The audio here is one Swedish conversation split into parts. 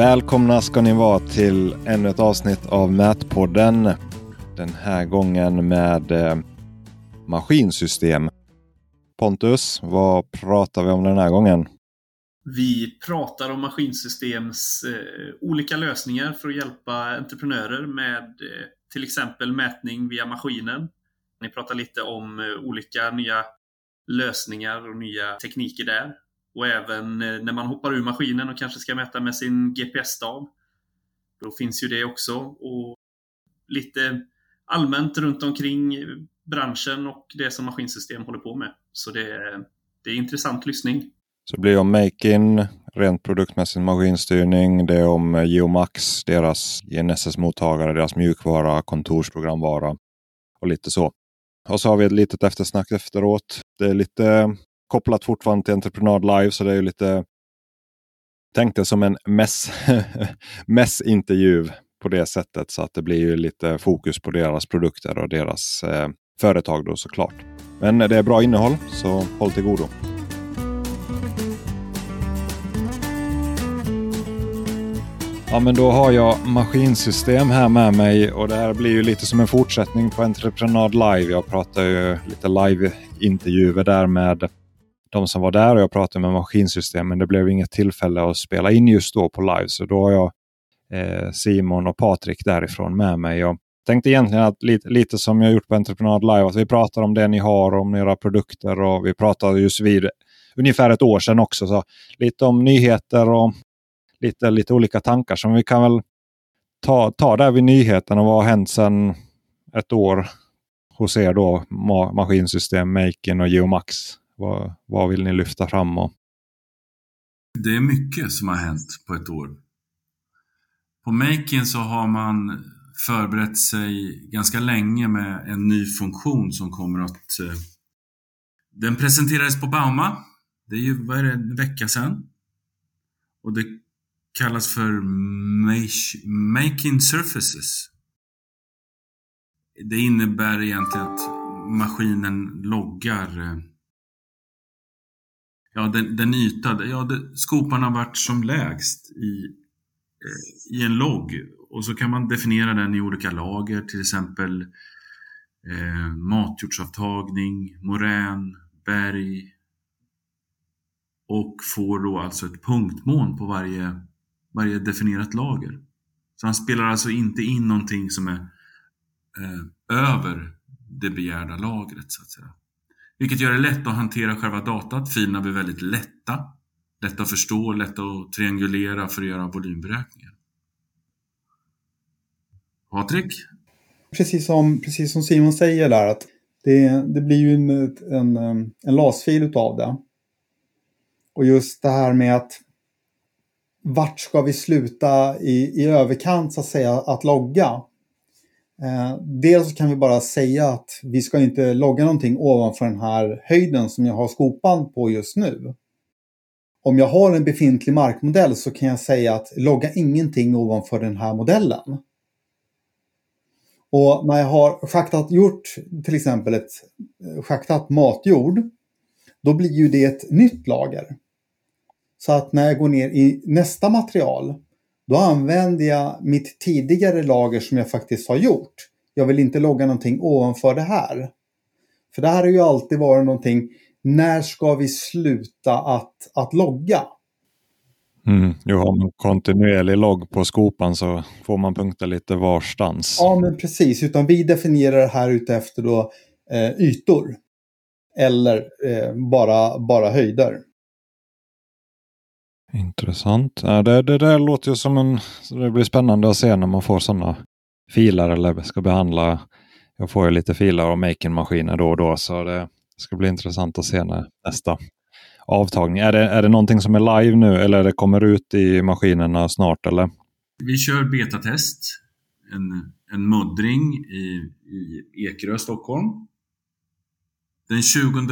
Välkomna ska ni vara till ännu ett avsnitt av Mätpodden. Den här gången med eh, maskinsystem. Pontus, vad pratar vi om den här gången? Vi pratar om maskinsystems eh, olika lösningar för att hjälpa entreprenörer med eh, till exempel mätning via maskinen. Ni pratar lite om eh, olika nya lösningar och nya tekniker där. Och även eh, när man hoppar ur maskinen och kanske ska mäta med sin GPS-stav. Då finns ju det också. Och lite allmänt runt omkring branschen och det som maskinsystem håller på med. Så det är, det är intressant lyssning. Så det blir om Make-In, rent produktmässig maskinstyrning. Det är om eh, Geomax, deras GNSS-mottagare, deras mjukvara, kontorsprogramvara och lite så. Och så har vi ett litet eftersnack efteråt. Det är lite kopplat fortfarande till Entreprenad Live så det är ju lite Tänk det som en mäss, mässintervju på det sättet så att det blir ju lite fokus på deras produkter och deras eh, företag då såklart. Men det är bra innehåll så håll till godo. Ja men då har jag maskinsystem här med mig och det här blir ju lite som en fortsättning på Entreprenad Live. Jag pratar ju lite live-intervjuer där med de som var där och jag pratade med maskinsystem men det blev inget tillfälle att spela in just då på live. Så då har jag eh, Simon och Patrik därifrån med mig. Jag tänkte egentligen att lite, lite som jag gjort på Entreprenad Live, att vi pratar om det ni har, om era produkter och vi pratade just vid ungefär ett år sedan också. Så lite om nyheter och lite, lite olika tankar. Som vi kan väl ta, ta där vid nyheten. Och Vad har hänt sedan ett år hos er då? Ma maskinsystem, Makin och Geomax. Vad, vad vill ni lyfta fram? Och... Det är mycket som har hänt på ett år. På Makin så har man förberett sig ganska länge med en ny funktion som kommer att... Eh, den presenterades på Bauma. Det är ju, vad är det, en vecka sedan. Och det kallas för Making Surfaces. Det innebär egentligen att maskinen loggar eh, ja, den, den yta, ja, det, skopan har varit som lägst i, eh, i en logg och så kan man definiera den i olika lager, till exempel eh, matjordsavtagning, morän, berg och får då alltså ett punktmån på varje varje definierat lager. Så han spelar alltså inte in någonting som är eh, över det begärda lagret så att säga. Vilket gör det lätt att hantera själva datat. Filerna blir väldigt lätta, lätta att förstå, lätta att triangulera för att göra volymberäkningar. Patrik? Precis som, precis som Simon säger där att det, det blir ju en, en, en LAS-fil utav det. Och just det här med att vart ska vi sluta i, i överkant så att säga att logga? Eh, dels kan vi bara säga att vi ska inte logga någonting ovanför den här höjden som jag har skopan på just nu. Om jag har en befintlig markmodell så kan jag säga att logga ingenting ovanför den här modellen. Och när jag har schaktat, gjort till exempel ett eh, schaktat matjord, då blir ju det ett nytt lager. Så att när jag går ner i nästa material, då använder jag mitt tidigare lager som jag faktiskt har gjort. Jag vill inte logga någonting ovanför det här. För det här har ju alltid varit någonting, när ska vi sluta att, att logga? Mm. Jo, har man kontinuerlig logg på skopan så får man punkta lite varstans. Ja, men precis. Utan vi definierar det här utefter då, eh, ytor. Eller eh, bara, bara höjder. Intressant. Ja, det, det där låter ju som en... Det blir spännande att se när man får sådana filer eller ska behandla. Jag får ju lite filer och making-maskiner då och då så det ska bli intressant att se när nästa avtagning. Är det, är det någonting som är live nu eller det kommer ut i maskinerna snart eller? Vi kör betatest. En, en muddring i, i Ekerö, Stockholm. Den 20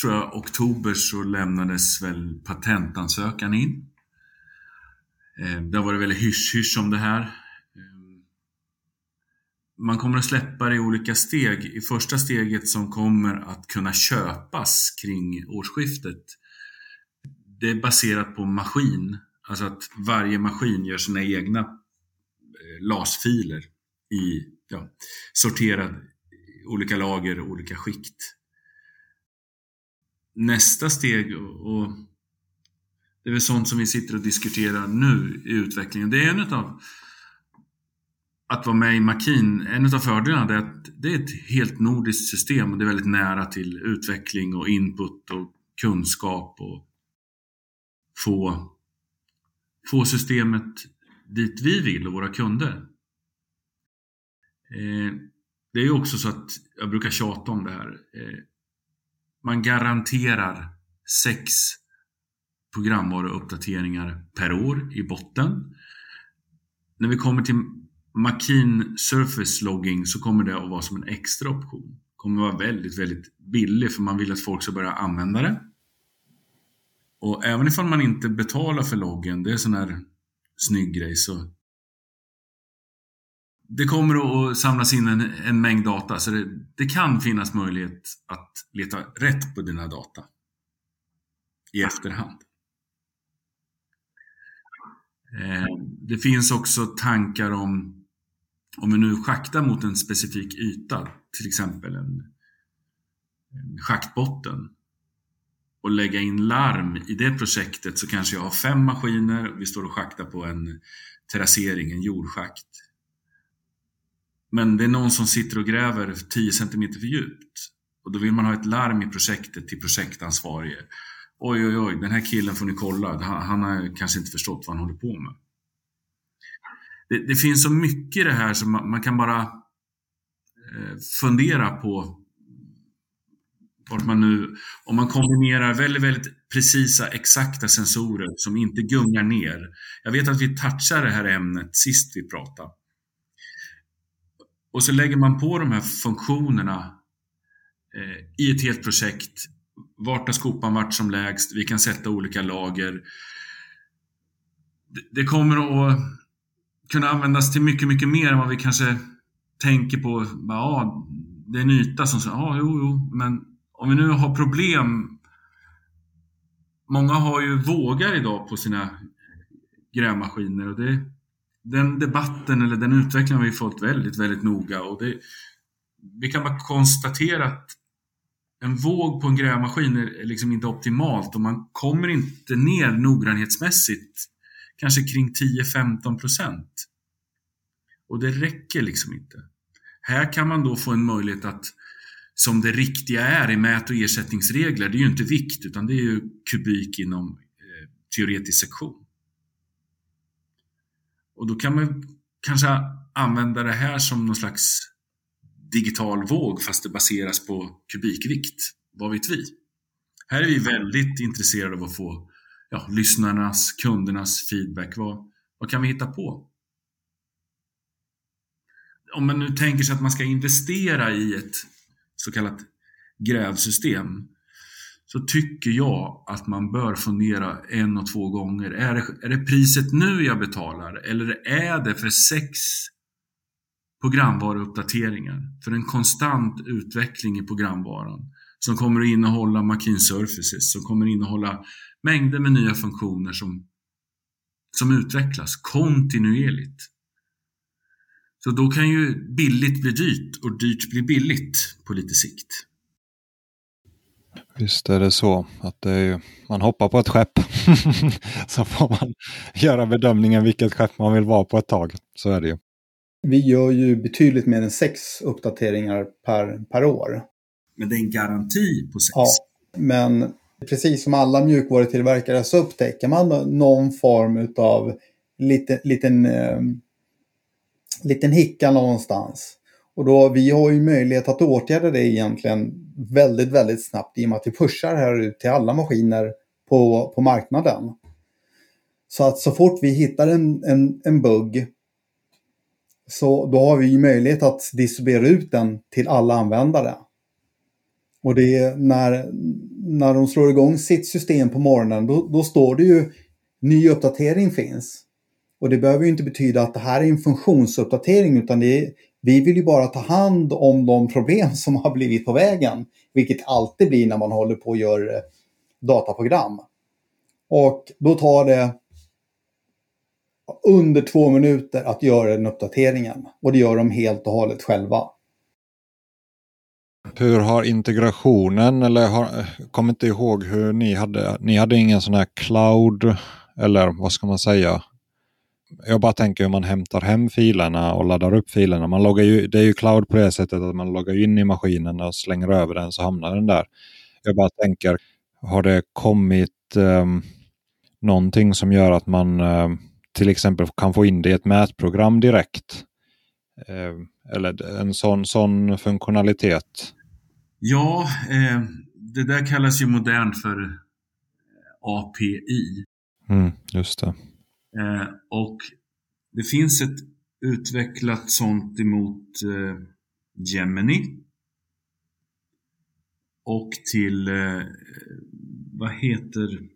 tror jag, oktober så lämnades väl patentansökan in. Eh, det har varit väldigt hysch-hysch om det här. Eh, man kommer att släppa det i olika steg. I första steget som kommer att kunna köpas kring årsskiftet, det är baserat på maskin, Alltså att varje maskin gör sina egna eh, LAS-filer i ja, sorterad olika lager, och olika skikt. Nästa steg, och det är väl sånt som vi sitter och diskuterar nu i utvecklingen, det är en av att vara med i Makin, en av fördelarna är att det är ett helt nordiskt system och det är väldigt nära till utveckling och input och kunskap och få, få systemet dit vi vill och våra kunder. Eh, det är också så att, jag brukar tjata om det här, eh, man garanterar sex programvaruuppdateringar per år i botten. När vi kommer till Makin Surface Logging så kommer det att vara som en extra option. Det kommer att vara väldigt, väldigt billig för man vill att folk ska börja använda det. Och även ifall man inte betalar för loggen, det är en sån här snygg grej, så det kommer att samlas in en, en mängd data, så det, det, kan finnas möjlighet att leta rätt på dina data i efterhand. Eh, det finns också tankar om om vi nu schaktar mot en specifik yta, till exempel en, en schaktbotten och lägga in larm i det projektet så kanske jag har fem maskiner vi står och schaktar på en terrassering, en jordschakt. Men det är någon som sitter och gräver 10 cm för djupt och då vill man ha ett larm i projektet till projektansvarige. Oj, oj, oj, den här killen får ni kolla. Han, han har kanske inte förstått vad han håller på med det, det, finns så mycket i det här som man, man kan bara eh, fundera på vart man nu, om man kombinerar väldigt, väldigt precisa, exakta sensorer som inte gungar ner. Jag vet att vi touchade det här ämnet sist vi pratade. Och så lägger man på de här funktionerna eh, i ett helt projekt. Vart har skopan varit som lägst? Vi kan sätta olika lager. Det, det kommer att kunna användas till mycket, mycket mer än vad vi kanske tänker på. Ja, det är en yta som säger, ja, jo, jo, men om vi nu har problem. Många har ju vågar idag på sina grävmaskiner och det, den debatten eller den utvecklingen har vi fått väldigt, väldigt noga och det, vi kan bara konstatera att en våg på en grävmaskin är liksom inte optimalt och man kommer inte ner noggrannhetsmässigt kanske kring 10-15 procent. Och det räcker liksom inte. Här kan man då få en möjlighet att, som det riktiga är i mät och ersättningsregler, det är ju inte vikt utan det är ju kubik inom eh, teoretisk sektion. Och då kan man kanske använda det här som någon slags digital våg fast det baseras på kubikvikt. Vad vet vi? Här är vi väldigt intresserade av att få ja, lyssnarnas, kundernas feedback. Vad, vad kan vi hitta på? Om man nu tänker sig att man ska investera i ett så kallat grävsystem så tycker jag att man bör fundera en och två gånger. Är det, är det priset nu jag betalar eller är det för sex programvaruuppdateringar? För en konstant utveckling i programvaran som kommer att innehålla Makin Surfaces, som kommer att innehålla mängder med nya funktioner som, som utvecklas kontinuerligt. Så då kan ju billigt bli dyrt och dyrt bli billigt på lite sikt. Visst är det så att det är, man hoppar på ett skepp. så får man göra bedömningen vilket skepp man vill vara på ett tag. Så är det ju. Vi gör ju betydligt mer än sex uppdateringar per, per år. Men det är en garanti på sex? Ja, men precis som alla mjukvarutillverkare så upptäcker man någon form av liten, liten, eh, liten hicka någonstans. Och då, vi har ju möjlighet att åtgärda det egentligen väldigt, väldigt snabbt i och med att vi pushar här ut till alla maskiner på, på marknaden. Så att så fort vi hittar en, en, en bugg så då har vi möjlighet att distribuera ut den till alla användare. Och det är när, när de slår igång sitt system på morgonen, då, då står det ju ny uppdatering finns. Och det behöver ju inte betyda att det här är en funktionsuppdatering utan det är, vi vill ju bara ta hand om de problem som har blivit på vägen. Vilket alltid blir när man håller på och gör eh, dataprogram. Och då tar det under två minuter att göra den uppdateringen. Och det gör de helt och hållet själva. Hur har integrationen, eller har, kommer inte ihåg hur ni hade, ni hade ingen sån här cloud, eller vad ska man säga? Jag bara tänker hur man hämtar hem filerna och laddar upp filerna. Man loggar ju, det är ju cloud på det sättet att man loggar in i maskinen och slänger över den så hamnar den där. Jag bara tänker, har det kommit um, någonting som gör att man um, till exempel kan få in det i ett mätprogram direkt? Um, eller en sån, sån funktionalitet? Ja, eh, det där kallas ju modernt för API. Mm, just det. Eh, och det finns ett utvecklat sånt emot eh, Gemini. Och till, eh, vad heter,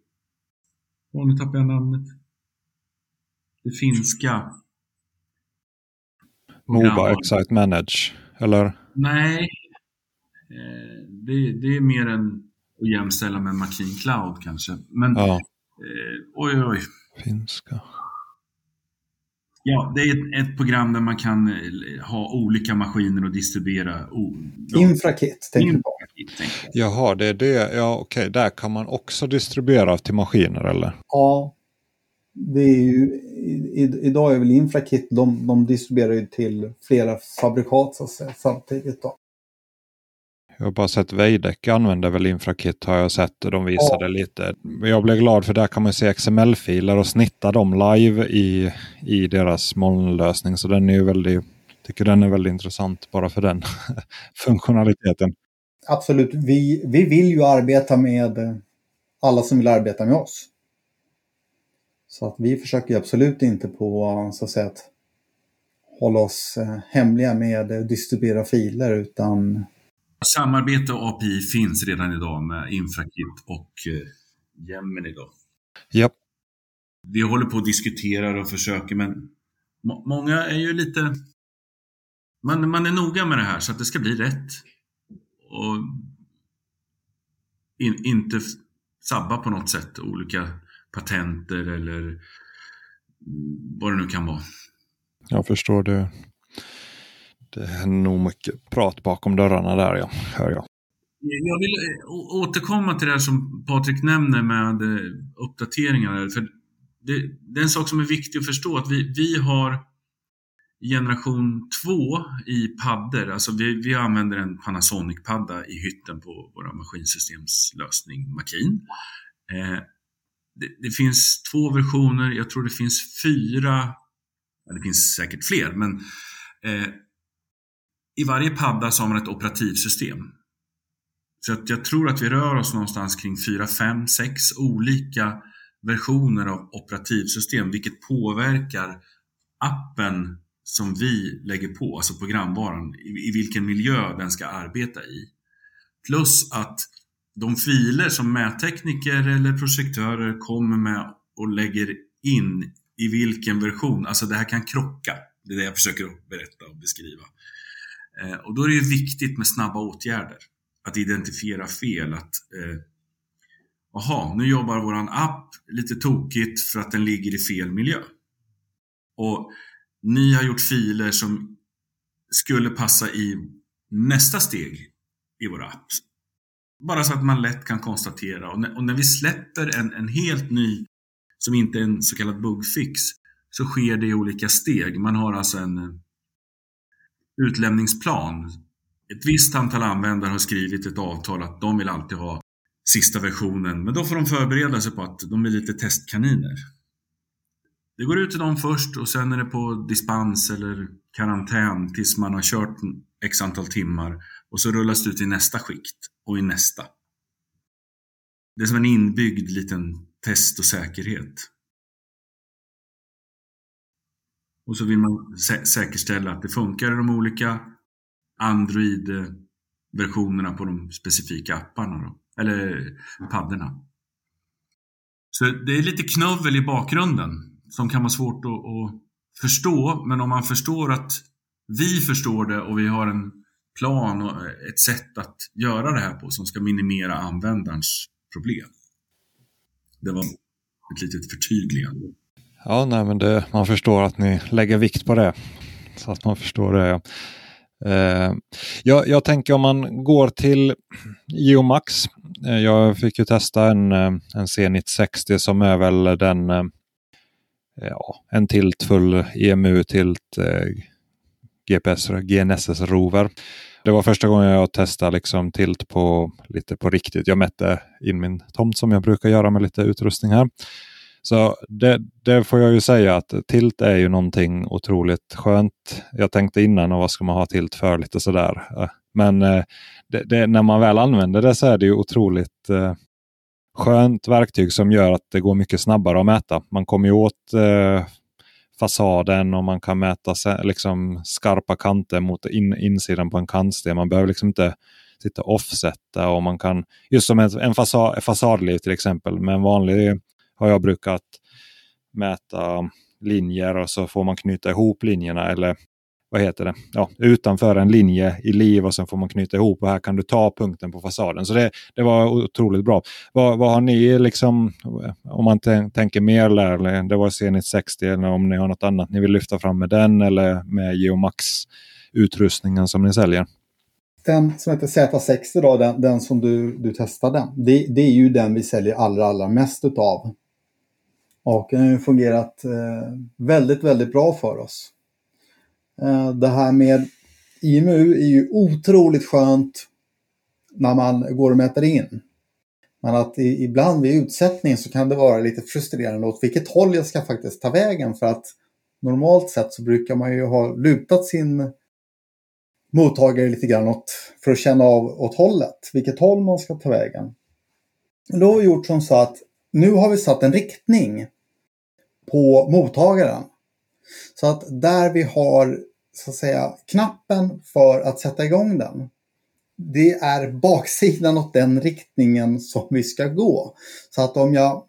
oh, nu tappar jag namnet. Det finska. Moba Excite Manage, eller? Nej, Eh, det, det, är mer än att jämställa med Machine Cloud kanske. Men ja. eh, oj, oj. Finska. Ja, det är ett, ett, program där man kan eh, ha olika maskiner och distribuera. Oh, Infrakit, tänker du på? Jaha, det är det. Ja, okej. Där kan man också distribuera till maskiner, eller? Ja. Det är ju, i, idag är väl Infrakit, de, de distribuerar ju till flera fabrikat så att säga, samtidigt. Då. Jag har bara sett Veidekke använder väl Infrakit har jag sett. De visade ja. lite. Jag blev glad för där kan man se XML-filer och snitta dem live i, i deras molnlösning. Så den är ju väldigt, tycker den är väldigt intressant bara för den funktionaliteten. Absolut. Vi, vi vill ju arbeta med alla som vill arbeta med oss. Så att vi försöker absolut inte på så att säga att hålla oss eh, hemliga med att distribuera filer utan Samarbete och API finns redan idag med Infrakit och eh, Gemini. Då. Yep. Vi håller på att diskutera och försöker, men må många är ju lite... Man, man är noga med det här så att det ska bli rätt. Och in, inte sabba på något sätt olika patenter eller vad det nu kan vara. Jag förstår det. Det är nog mycket prat bakom dörrarna där, ja, hör jag. Jag vill eh, återkomma till det som Patrik nämner med eh, uppdateringar. För det, det, är en sak som är viktig att förstå, att vi, vi har generation 2 i paddor. Alltså vi, vi använder en Panasonic-padda i hytten på våra maskinsystemslösning Makin. Eh, det, det, finns två versioner, jag tror det finns fyra, det finns säkert fler, men eh, i varje padda så har man ett operativsystem. Så att jag tror att vi rör oss någonstans kring 4, 5, 6 olika versioner av operativsystem, vilket påverkar appen som vi lägger på, alltså programvaran, i, i vilken miljö den ska arbeta i. Plus att de filer som mättekniker eller projektörer kommer med och lägger in i vilken version, alltså det här kan krocka. Det är det jag försöker berätta och beskriva. Eh, och då är det ju viktigt med snabba åtgärder. Att identifiera fel. Att eh, Jaha, eh, nu jobbar våran app lite tokigt för att den ligger i fel miljö. Och ni har gjort filer som skulle passa i nästa steg i vår app. Bara så att man lätt kan konstatera. Och när, och när vi släpper en, en, helt ny, som inte är en så kallad bugfix, så sker det i olika steg. Man har alltså en, eh, utlämningsplan. Ett visst antal användare har skrivit ett avtal att de vill alltid ha sista versionen, men då får de förbereda sig på att de är lite testkaniner. Det går ut till dem först och sen är det på dispens eller karantän tills man har kört x antal timmar och så rullas det ut i nästa skikt och i nästa. Det är som en inbyggd liten test och säkerhet. Och så vill man sä säkerställa att det funkar i de olika Android-versionerna på de specifika apparna, då, eller paddorna. Så det är lite knövel i bakgrunden som kan vara svårt att, att förstå, men om man förstår att vi förstår det och vi har en plan och ett sätt att göra det här på som ska minimera användarens problem. Det var ett litet förtydligande. Ja, nej, men det, man förstår att ni lägger vikt på det. Så att man förstår det. Ja. Eh, jag, jag, tänker om man går till Geomax. Eh, jag fick ju testa en, eh, en Zenit 60 som är väl den eh, ja, en tiltfull EMU tilt eh, GPS GNSS rover. Det var första gången jag testade liksom tilt på lite på riktigt. Jag mätte in min tomt som jag brukar göra med lite utrustning här. Så det, det, får jag ju säga att tilt är ju någonting otroligt skönt. Jag tänkte innan, och vad ska man ha tilt för? Lite sådär. Eh, men eh, det, det, när man väl använder det så är det ju otroligt eh, skönt verktyg som gör att det går mycket snabbare att mäta. Man kommer ju åt fasaden och man kan mäta liksom, skarpa kanter mot in, insidan på en kantsten. Man behöver liksom inte sitta och offsetta och man kan, just som en, en fasad, fasadliv till exempel, med en vanlig har jag brukat mäta linjer och så får man knyta ihop linjerna eller vad heter det? Ja, utanför en linje i liv och sen får man knyta ihop och här kan du ta punkten på fasaden. Så det, det var otroligt bra. Vad, vad har ni liksom, om man tänker mer lärling. det var Zenit 60 eller om ni har något annat ni vill lyfta fram med den eller med Geomax utrustningen som ni säljer? Den som heter Z60 då, den, den som du, du testade, det, det är ju den vi säljer allra, allra mest utav. Och den har fungerat eh, väldigt, väldigt bra för oss. Eh, det här med IMU är ju otroligt skönt när man går och mäter in. Men att i, ibland vid utsättning så kan det vara lite frustrerande åt vilket håll jag ska faktiskt ta vägen för att normalt sett så brukar man ju ha lutat sin mottagare lite grann åt, för att känna av åt hållet, vilket håll man ska ta vägen. Då har vi gjort som så att nu har vi satt en riktning på mottagaren. Så att där vi har så att säga knappen för att sätta igång den. Det är baksidan åt den riktningen som vi ska gå. Så att om jag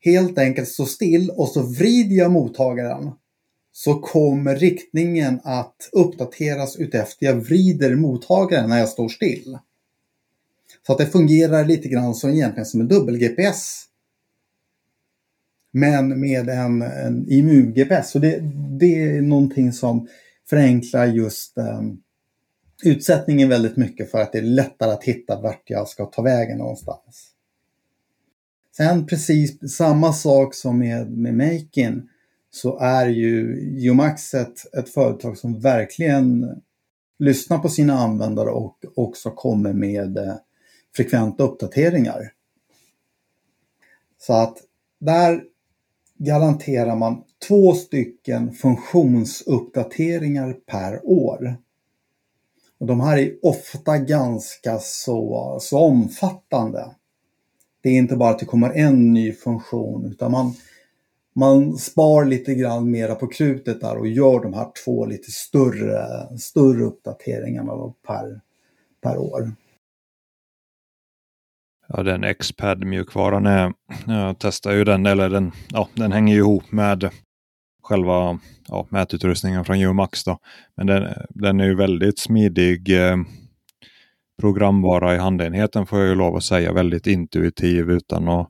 helt enkelt står still och så vrider jag mottagaren så kommer riktningen att uppdateras utefter jag vrider mottagaren när jag står still. Så att det fungerar lite grann som egentligen som en dubbel-GPS. Men med en, en IMU-GPS. Så det, det är någonting som förenklar just um, utsättningen väldigt mycket för att det är lättare att hitta vart jag ska ta vägen någonstans. Sen precis samma sak som med, med Makin så är ju Geomax ett, ett företag som verkligen lyssnar på sina användare och också kommer med eh, frekventa uppdateringar. Så att där garanterar man två stycken funktionsuppdateringar per år. Och de här är ofta ganska så, så omfattande. Det är inte bara att det kommer en ny funktion utan man, man spar lite grann mera på krutet där och gör de här två lite större, större uppdateringarna per, per år. Ja, den Xpad-mjukvaran är, jag testar ju den, eller den, ja, den hänger ju ihop med själva ja, mätutrustningen från Umax. Då. Men den, den är ju väldigt smidig eh, programvara i handenheten får jag ju lov att säga. Väldigt intuitiv utan att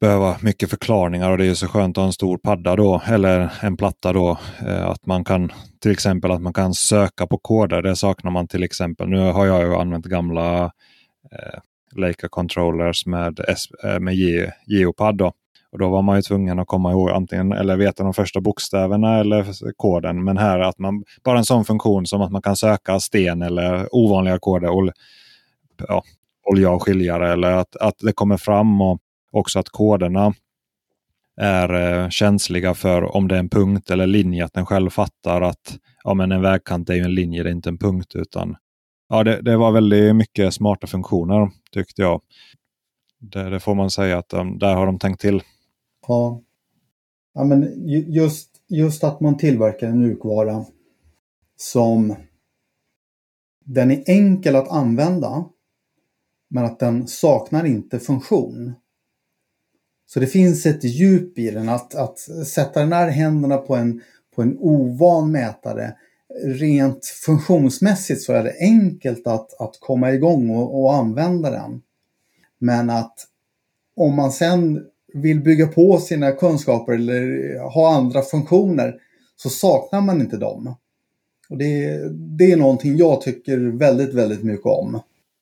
behöva mycket förklaringar och det är så skönt att ha en stor padda då, eller en platta då. Eh, att man kan till exempel att man kan söka på koder. Det saknar man till exempel. Nu har jag ju använt gamla eh, Eh, Leica controllers med, eh, med Geopad. Då. Och då var man ju tvungen att komma ihåg antingen eller veta de första bokstäverna eller koden. Men här att man bara en sån funktion som att man kan söka sten eller ovanliga koder. Ol, ja, olja och skiljare eller att, att det kommer fram och också att koderna är eh, känsliga för om det är en punkt eller linje. Att den själv fattar att ja, men en vägkant är ju en linje, det är inte en punkt. utan ja, det, det, var väldigt mycket smarta funktioner tyckte jag. Det, det får man säga att um, där har de tänkt till. Ja, ja men just, just att man tillverkar en mjukvara som den är enkel att använda men att den saknar inte funktion. Så det finns ett djup i den att, att sätta den här händerna på en, på en ovan mätare rent funktionsmässigt så är det enkelt att, att komma igång och, och använda den. Men att om man sen vill bygga på sina kunskaper eller ha andra funktioner så saknar man inte dem. Och det, det är någonting jag tycker väldigt, väldigt mycket om.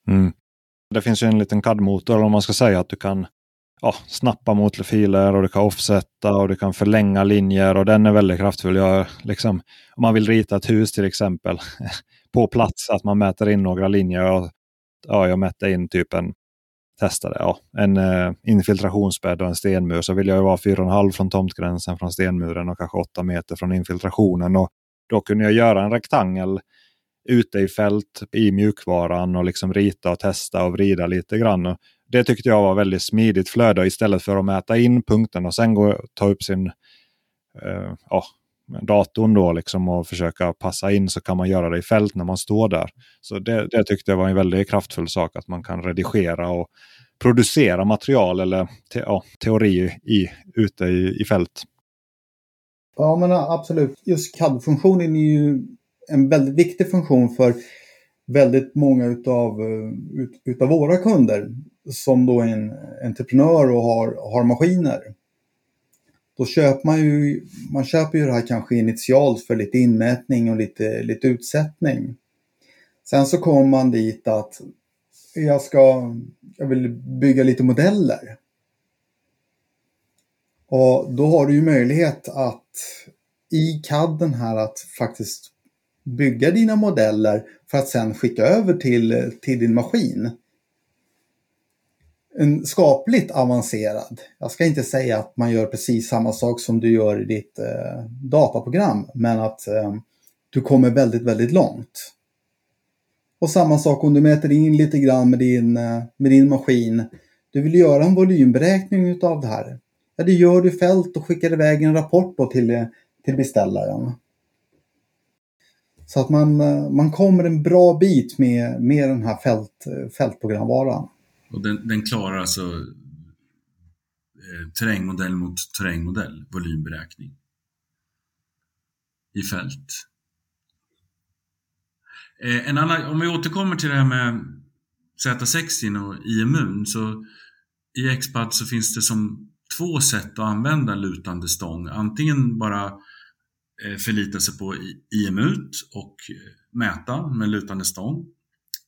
Mm. Det finns ju en liten CAD-motor om man ska säga att du kan ja, snappa mot filer och du kan offsätta och du kan förlänga linjer och den är väldigt kraftfull. Jag, liksom, om man vill rita ett hus till exempel på plats, att man mäter in några linjer. Och, ja, jag mätte in typ en testade ja, en eh, infiltrationsbädd och en stenmur så vill jag vara 4,5 från tomtgränsen från stenmuren och kanske 8 meter från infiltrationen. Och då kunde jag göra en rektangel ute i fält i mjukvaran och liksom rita och testa och vrida lite grann. Och det tyckte jag var väldigt smidigt flöde istället för att mäta in punkten och sen gå, ta upp sin eh, ja, datorn då liksom och försöka passa in så kan man göra det i fält när man står där. Så det, det tyckte jag var en väldigt kraftfull sak att man kan redigera och producera material eller te, ja, teori i, ute i, i fält. Ja men absolut. Just CAD-funktionen är ju en väldigt viktig funktion för väldigt många utav, eh, ut, utav våra kunder som då är en entreprenör och har, har maskiner. Då köper man ju, man köper ju det här kanske initialt för lite inmätning och lite, lite utsättning. Sen så kommer man dit att jag ska, jag vill bygga lite modeller. Och då har du ju möjlighet att i CADen här att faktiskt bygga dina modeller för att sen skicka över till, till din maskin en skapligt avancerad. Jag ska inte säga att man gör precis samma sak som du gör i ditt eh, dataprogram, men att eh, du kommer väldigt, väldigt långt. Och samma sak om du mäter in lite grann med din, eh, med din maskin. Du vill göra en volymberäkning utav det här. Ja, det gör du i fält och skickar iväg en rapport då till, eh, till beställaren. Så att man, eh, man kommer en bra bit med, med den här fält, eh, fältprogramvaran. Och den, den klarar alltså eh, terrängmodell mot terrängmodell, volymberäkning i fält. Eh, en annan, om vi återkommer till det här med Z60 och IMUN så i XPAD så finns det som två sätt att använda lutande stång. Antingen bara Eh, förlita sig på IMU och eh, mäta med lutande stång.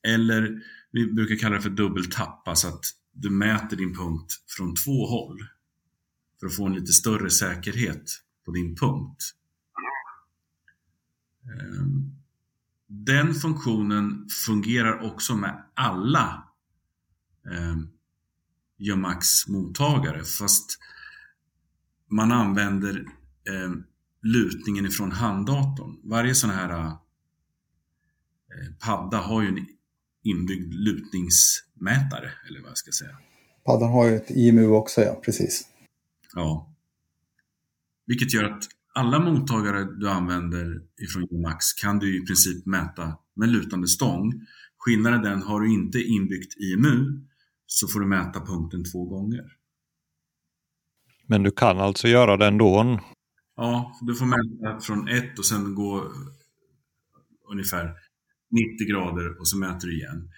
Eller vi brukar kalla det för dubbeltapp, alltså att du mäter din punkt från två håll för att få en lite större säkerhet på din punkt. Ehm, den funktionen fungerar också med alla ehm, Jomax mottagare fast man använder ehm, lutningen ifrån handdatorn. Varje sån här eh, padda har ju en inbyggd lutningsmätare, eller vad jag ska säga. Paddan har ju ett IMU också, ja, precis. Ja. Vilket gör att alla mottagare du använder ifrån Jomax kan du i princip mäta med lutande stång. Skillnaden är den, har du inte inbyggt IMU så får du mäta punkten två gånger. Men du kan alltså göra det ändå? Ja, du får mäta från ett och sen gå ungefär 90 grader och så mäter du igen.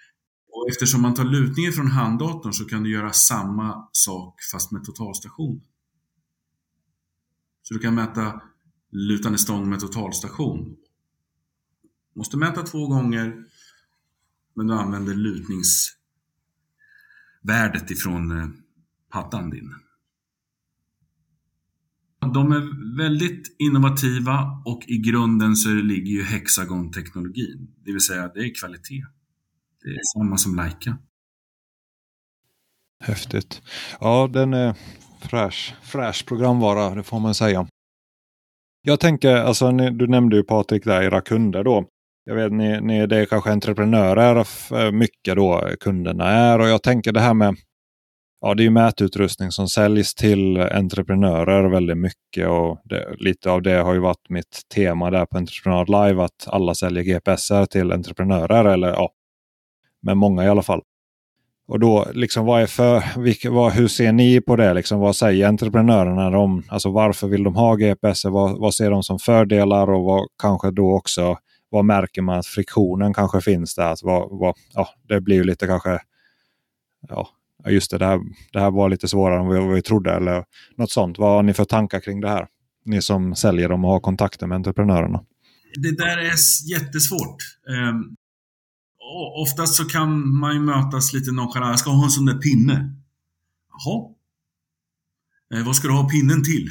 Och eftersom man tar lutningen från handdatorn så kan du göra samma sak fast med totalstation. Så du kan mäta lutande stång med totalstation. Måste mäta två gånger men du använder lutningsvärdet ifrån eh, paddan din. De är väldigt innovativa och i grunden så ligger ju Hexagon-teknologin. Det vill säga, det är kvalitet. Det är samma som Leica. Häftigt. Ja, den är fräsch, fräsch programvara, det får man säga. Jag tänker, alltså du nämnde ju Patrik där, era kunder då. Jag vet, ni, ni, det är kanske entreprenörer eh, mycket då kunderna är och jag tänker det här med ja, det är ju mätutrustning som säljs till entreprenörer väldigt mycket. och det, Lite av det har ju varit mitt tema där på Entreprenad Live. Att alla säljer GPSer till entreprenörer. Eller ja, men många i alla fall. Och då, liksom, vad är för, vilka, vad, hur ser ni på det? Liksom, vad säger entreprenörerna De, alltså varför vill de ha GPS? Vad, vad ser de som fördelar och vad kanske då också, vad märker man att friktionen kanske finns där? Att vad, vad, ja, det blir ju lite kanske, ja, just det, det här, det här var lite svårare än vad vi trodde eller något sånt. Vad har ni för tankar kring det här? Ni som säljer dem och har kontakter med entreprenörerna. Det där är jättesvårt. Um, oftast så kan man ju mötas lite nonchalant. Jag ska ha en sån där pinne. Jaha. Eh, vad ska du ha pinnen till?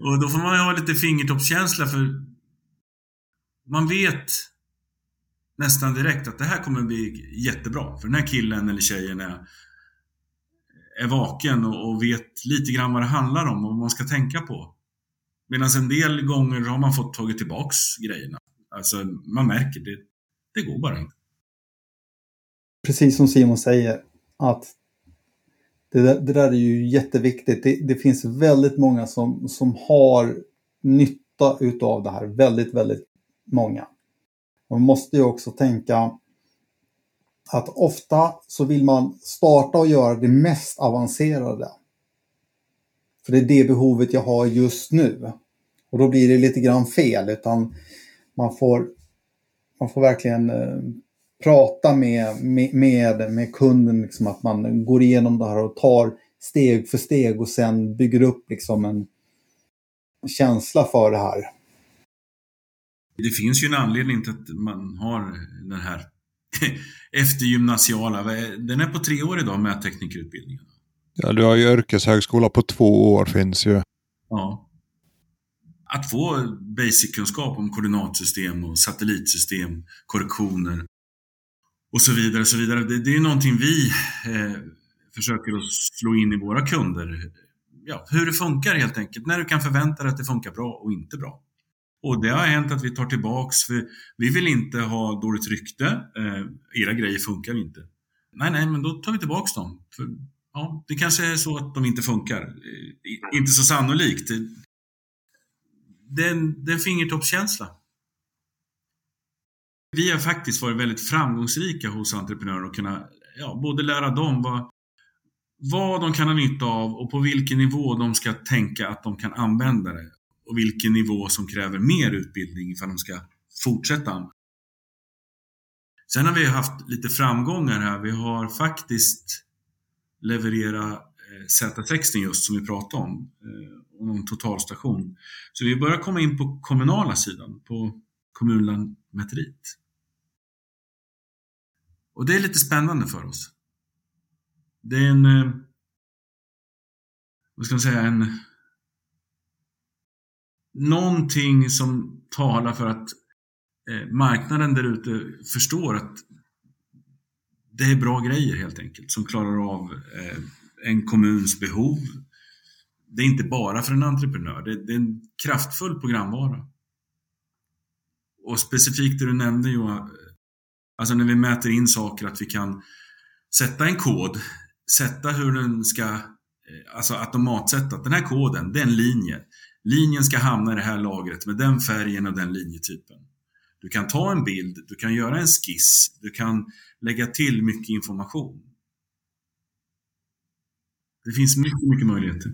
och då får man ha lite fingertoppskänsla för man vet nästan direkt att det här kommer bli jättebra. För den här killen eller tjejen är, är vaken och, och vet lite grann vad det handlar om och vad man ska tänka på. Medan en del gånger har man fått tagit tillbaks grejerna. Alltså man märker det, det går bara inte. Precis som Simon säger, att det där, det där är ju jätteviktigt. Det, det, finns väldigt många som, som har nytta utav det här. Väldigt, väldigt många. Man måste ju också tänka att ofta så vill man starta och göra det mest avancerade. För det är det behovet jag har just nu. Och då blir det lite grann fel utan man får, man får verkligen eh, prata med, med, med, med kunden, liksom, att man går igenom det här och tar steg för steg och sen bygger upp liksom en känsla för det här. Det finns ju en anledning till att man har den här eftergymnasiala, den är på tre år idag, mätteknikerutbildningen. Ja, du har ju yrkeshögskola på två år finns ju. Ja. Att få basic-kunskap om koordinatsystem och satellitsystem, korrektioner och så vidare. Så vidare. Det, det är någonting vi eh, försöker att slå in i våra kunder. Ja, hur det funkar helt enkelt. När du kan förvänta dig att det funkar bra och inte bra. Och det har hänt att vi tar tillbaks, för vi vill inte ha dåligt rykte. Eh, era grejer funkar inte. Nej, nej, men då tar vi tillbaks dem. För, ja, det kanske är så att de inte funkar. Eh, inte så sannolikt. Det är en, det är en fingertoppskänsla. Vi har faktiskt varit väldigt framgångsrika hos entreprenörer och kunna ja, både lära dem vad, vad de kan ha nytta av och på vilken nivå de ska tänka att de kan använda det och vilken nivå som kräver mer utbildning ifall de ska fortsätta. Sen har vi haft lite framgångar här. Vi har faktiskt levererat eh, Z60 just som vi pratade om, eh, och någon totalstation. Så vi börjar komma in på kommunala sidan, på kommunlantmäteriet. Och det är lite spännande för oss. Det är en, eh, vad ska man säga, en någonting som talar för att eh, marknaden där ute förstår att det är bra grejer helt enkelt som klarar av eh, en kommuns behov. Det är inte bara för en entreprenör, det, är en kraftfull programvara. Och specifikt det du nämnde Johan, alltså när vi mäter in saker att vi kan sätta en kod, sätta hur den ska, eh, alltså automatsätta, den här koden, det är en linje linjen ska hamna i det här lagret med den färgen och den linjetypen. Du kan ta en bild, du kan göra en skiss, du kan lägga till mycket information. Det finns mycket, mycket möjligheter.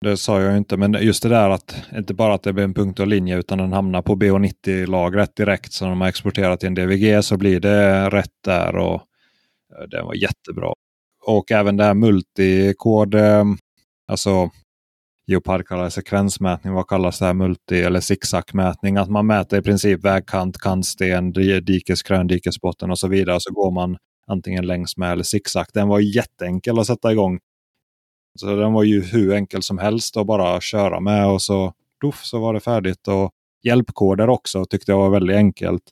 Det sa jag inte, men just det där att inte bara att det blir en punkt och linje utan den hamnar på BH90-lagret direkt. som de har exporterat till en DVG så blir det rätt där och eh, den det var jättebra. Och även det här multikod, eh, alltså Geopard kallar det sekvensmätning. Vad kallas det här? Multi eller zigzagmätning. Att man mäter i princip vägkant, kantsten, dikeskrön, dikesbotten och så vidare. Så går man antingen längs med eller zigzag. Den var jätteenkel att sätta igång. Så den var ju hur enkel som helst att bara köra med och så, doff, så var det färdigt. Och hjälpkoder också tyckte jag var väldigt enkelt.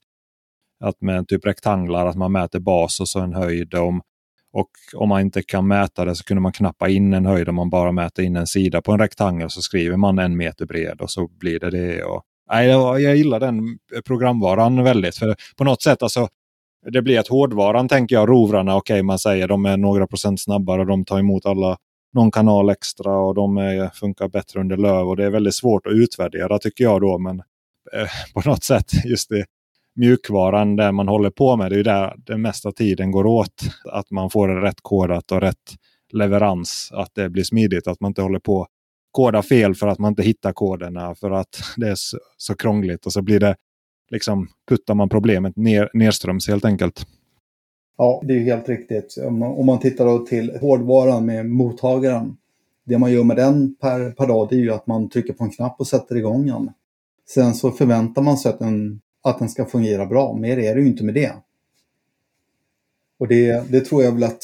Att med typ rektanglar, att man mäter bas och så en höjd. Om och om man inte kan mäta det så kunde man knappa in en höjd om man bara mäter in en sida på en rektangel så skriver man en meter bred och så blir det det. Och, nej, jag gillar den programvaran väldigt. För på något sätt alltså, det blir att hårdvaran tänker jag, rovrarna, okej okay, man säger de är några procent snabbare och de tar emot alla någon kanal extra och de är, funkar bättre under löv. Och det är väldigt svårt att utvärdera tycker jag då. Men eh, på något sätt just det mjukvaran, det man håller på med, det är där den mesta tiden går åt. Att man får det rätt kodat och rätt leverans. Att det blir smidigt, att man inte håller på koda fel för att man inte hittar koderna för att det är så, så krångligt. Och så blir det liksom, puttar man problemet ner, nerströms helt enkelt. Ja, det är helt riktigt. Om man, om man tittar då till hårdvaran med mottagaren. Det man gör med den per, per dag det är ju att man trycker på en knapp och sätter igång den. Sen så förväntar man sig att den, att den ska fungera bra. Mer är det ju inte med det. Och det, det tror jag väl att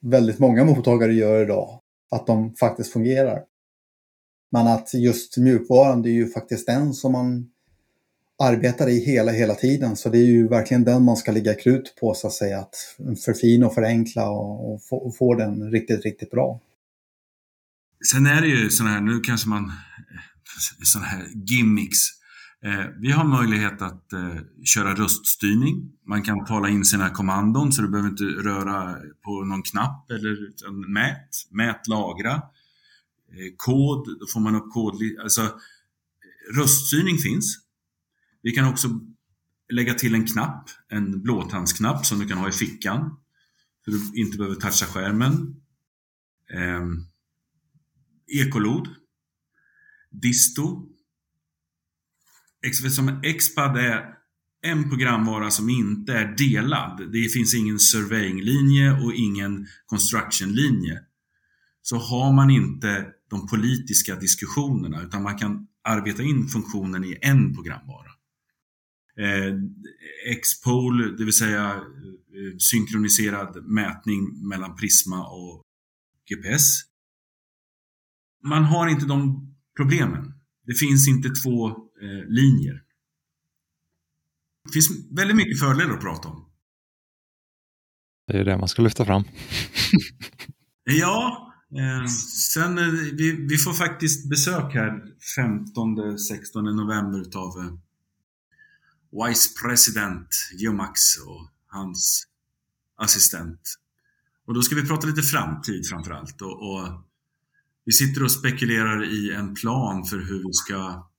väldigt många mottagare gör idag. Att de faktiskt fungerar. Men att just mjukvaran, det är ju faktiskt den som man arbetar i hela, hela tiden. Så det är ju verkligen den man ska ligga krut på så att säga. Att förfina och förenkla och, och, få, och få den riktigt, riktigt bra. Sen är det ju sådana här, nu kanske man, sådana här gimmicks. Eh, vi har möjlighet att eh, köra röststyrning. Man kan tala in sina kommandon så du behöver inte röra på någon knapp eller mät, mät, lagra. Eh, kod, då får man upp kod. Alltså, röststyrning finns. Vi kan också lägga till en knapp, en blåtandsknapp som du kan ha i fickan. Så du inte behöver toucha skärmen. Ehm, ekolod. Disto. Som Expad är en programvara som inte är delad. Det finns ingen surveying-linje och ingen construction-linje. Så har man inte de politiska diskussionerna utan man kan arbeta in funktionen i en programvara. Eh, X-pole, det vill säga eh, synkroniserad mätning mellan Prisma och GPS. Man har inte de problemen. Det finns inte två linjer. Det finns väldigt mycket fördelar att prata om. Det är det man ska lyfta fram. ja, eh, sen eh, vi, vi, får faktiskt besök här 15-16 november utav eh, Vice President Geomax och hans assistent. Och då ska vi prata lite framtid framförallt. Och, och vi sitter och spekulerar i en plan för hur vi ska...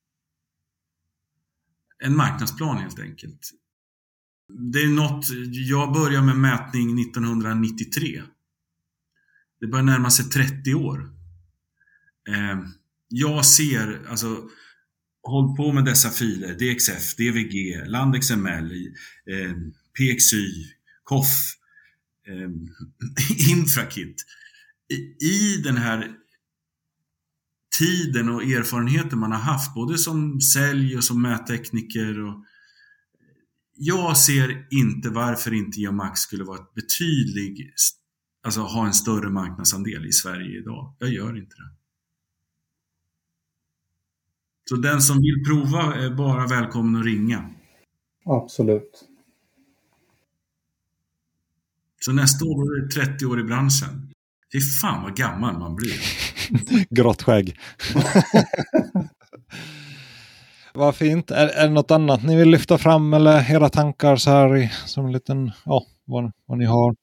En marknadsplan helt enkelt. Det är något, jag började med mätning 1993. Det börjar närma sig 30 år. Eh, jag ser, alltså håll på med dessa filer, DXF, DVG, LandXML, eh, PXY, KOF, eh, Infrakit. I, I den här tiden och erfarenheten man har haft, både som sälj och som mättekniker. Och jag ser inte varför inte Geomax skulle vara ett betydligt, alltså ha en större marknadsandel i Sverige idag. Jag gör inte det. Så den som vill prova är bara välkommen att ringa. Absolut. Så nästa år är det 30 år i branschen. Fy fan vad gammal man blir. Grått skägg. vad fint. Är, är det något annat ni vill lyfta fram eller era tankar så här i, som en liten, ja, vad, vad ni har?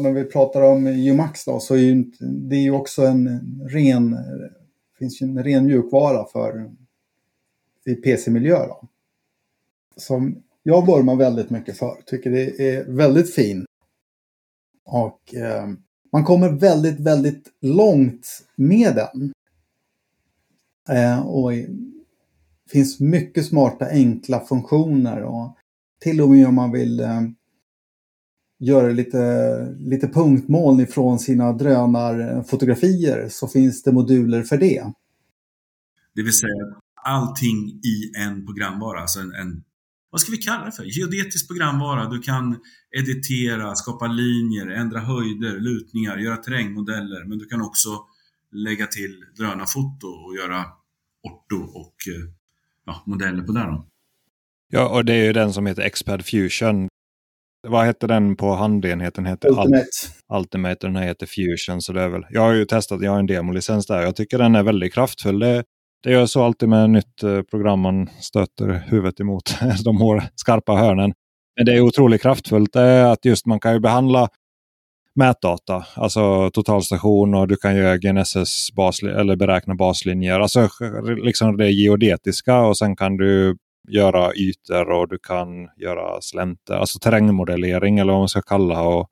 När vi pratar om Umax då så är ju, det är ju också en ren finns ju en ren mjukvara för i PC-miljö. Då. Som jag vurmar väldigt mycket för. Tycker det är väldigt fin. Och eh, man kommer väldigt, väldigt långt med den. Eh, och det finns mycket smarta, enkla funktioner. Och till och med om man vill eh, göra lite, lite punktmoln ifrån sina drönarfotografier så finns det moduler för det. Det vill säga allting i en programvara, alltså en, en vad ska vi kalla det för? Geodetisk programvara. Du kan editera, skapa linjer, ändra höjder, lutningar, göra terrängmodeller. Men du kan också lägga till drönarfoto och göra orto och eh, ja, modeller på det. Då. Ja, och det är ju den som heter Expad Fusion. Vad heter den på handenheten? Heter Ultimate. Ultimate den här heter Fusion. Så det är väl, jag har ju testat, jag har en demolicens där. Jag tycker den är väldigt kraftfull. Det, det gör så alltid med nytt eh, program man stöter huvudet emot de skarpa hörnen. Men det är otroligt kraftfullt. Det är att just man kan ju behandla mätdata, alltså totalstation och du kan göra GNSS eller beräkna baslinjer. Alltså liksom det geodetiska och sen kan du göra ytor och du kan göra slänter, alltså terrängmodellering eller vad man ska kalla och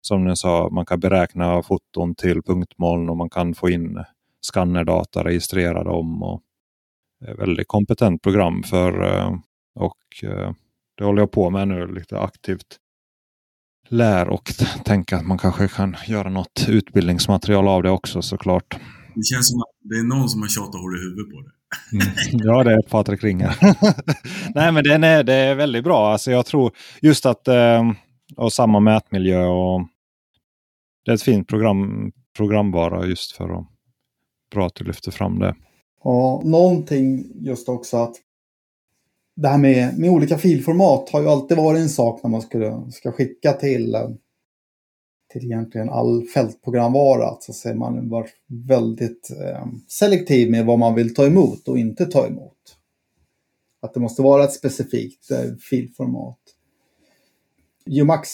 Som ni sa, man kan beräkna foton till punktmoln och man kan få in skannerdata, registrera dem. Och väldigt kompetent program för eh, och eh, det håller jag på med nu lite aktivt. lär och tänka att man kanske kan göra något utbildningsmaterial av det också såklart. Det känns som att det är någon som har tjatat hål i huvudet på det. Mm. Ja, det är Patrik Ringa. Nej, men den är, det är väldigt bra. Alltså, jag tror just att eh, och samma mätmiljö och det är ett fint program, programvara just för att bra att du lyfter fram det. Ja, någonting just också att det här med, med olika filformat har ju alltid varit en sak när man skulle, ska skicka till, eh, till egentligen all fältprogramvara. Så ser man var väldigt eh, selektiv med vad man vill ta emot och inte ta emot. Att det måste vara ett specifikt eh, filformat. Umax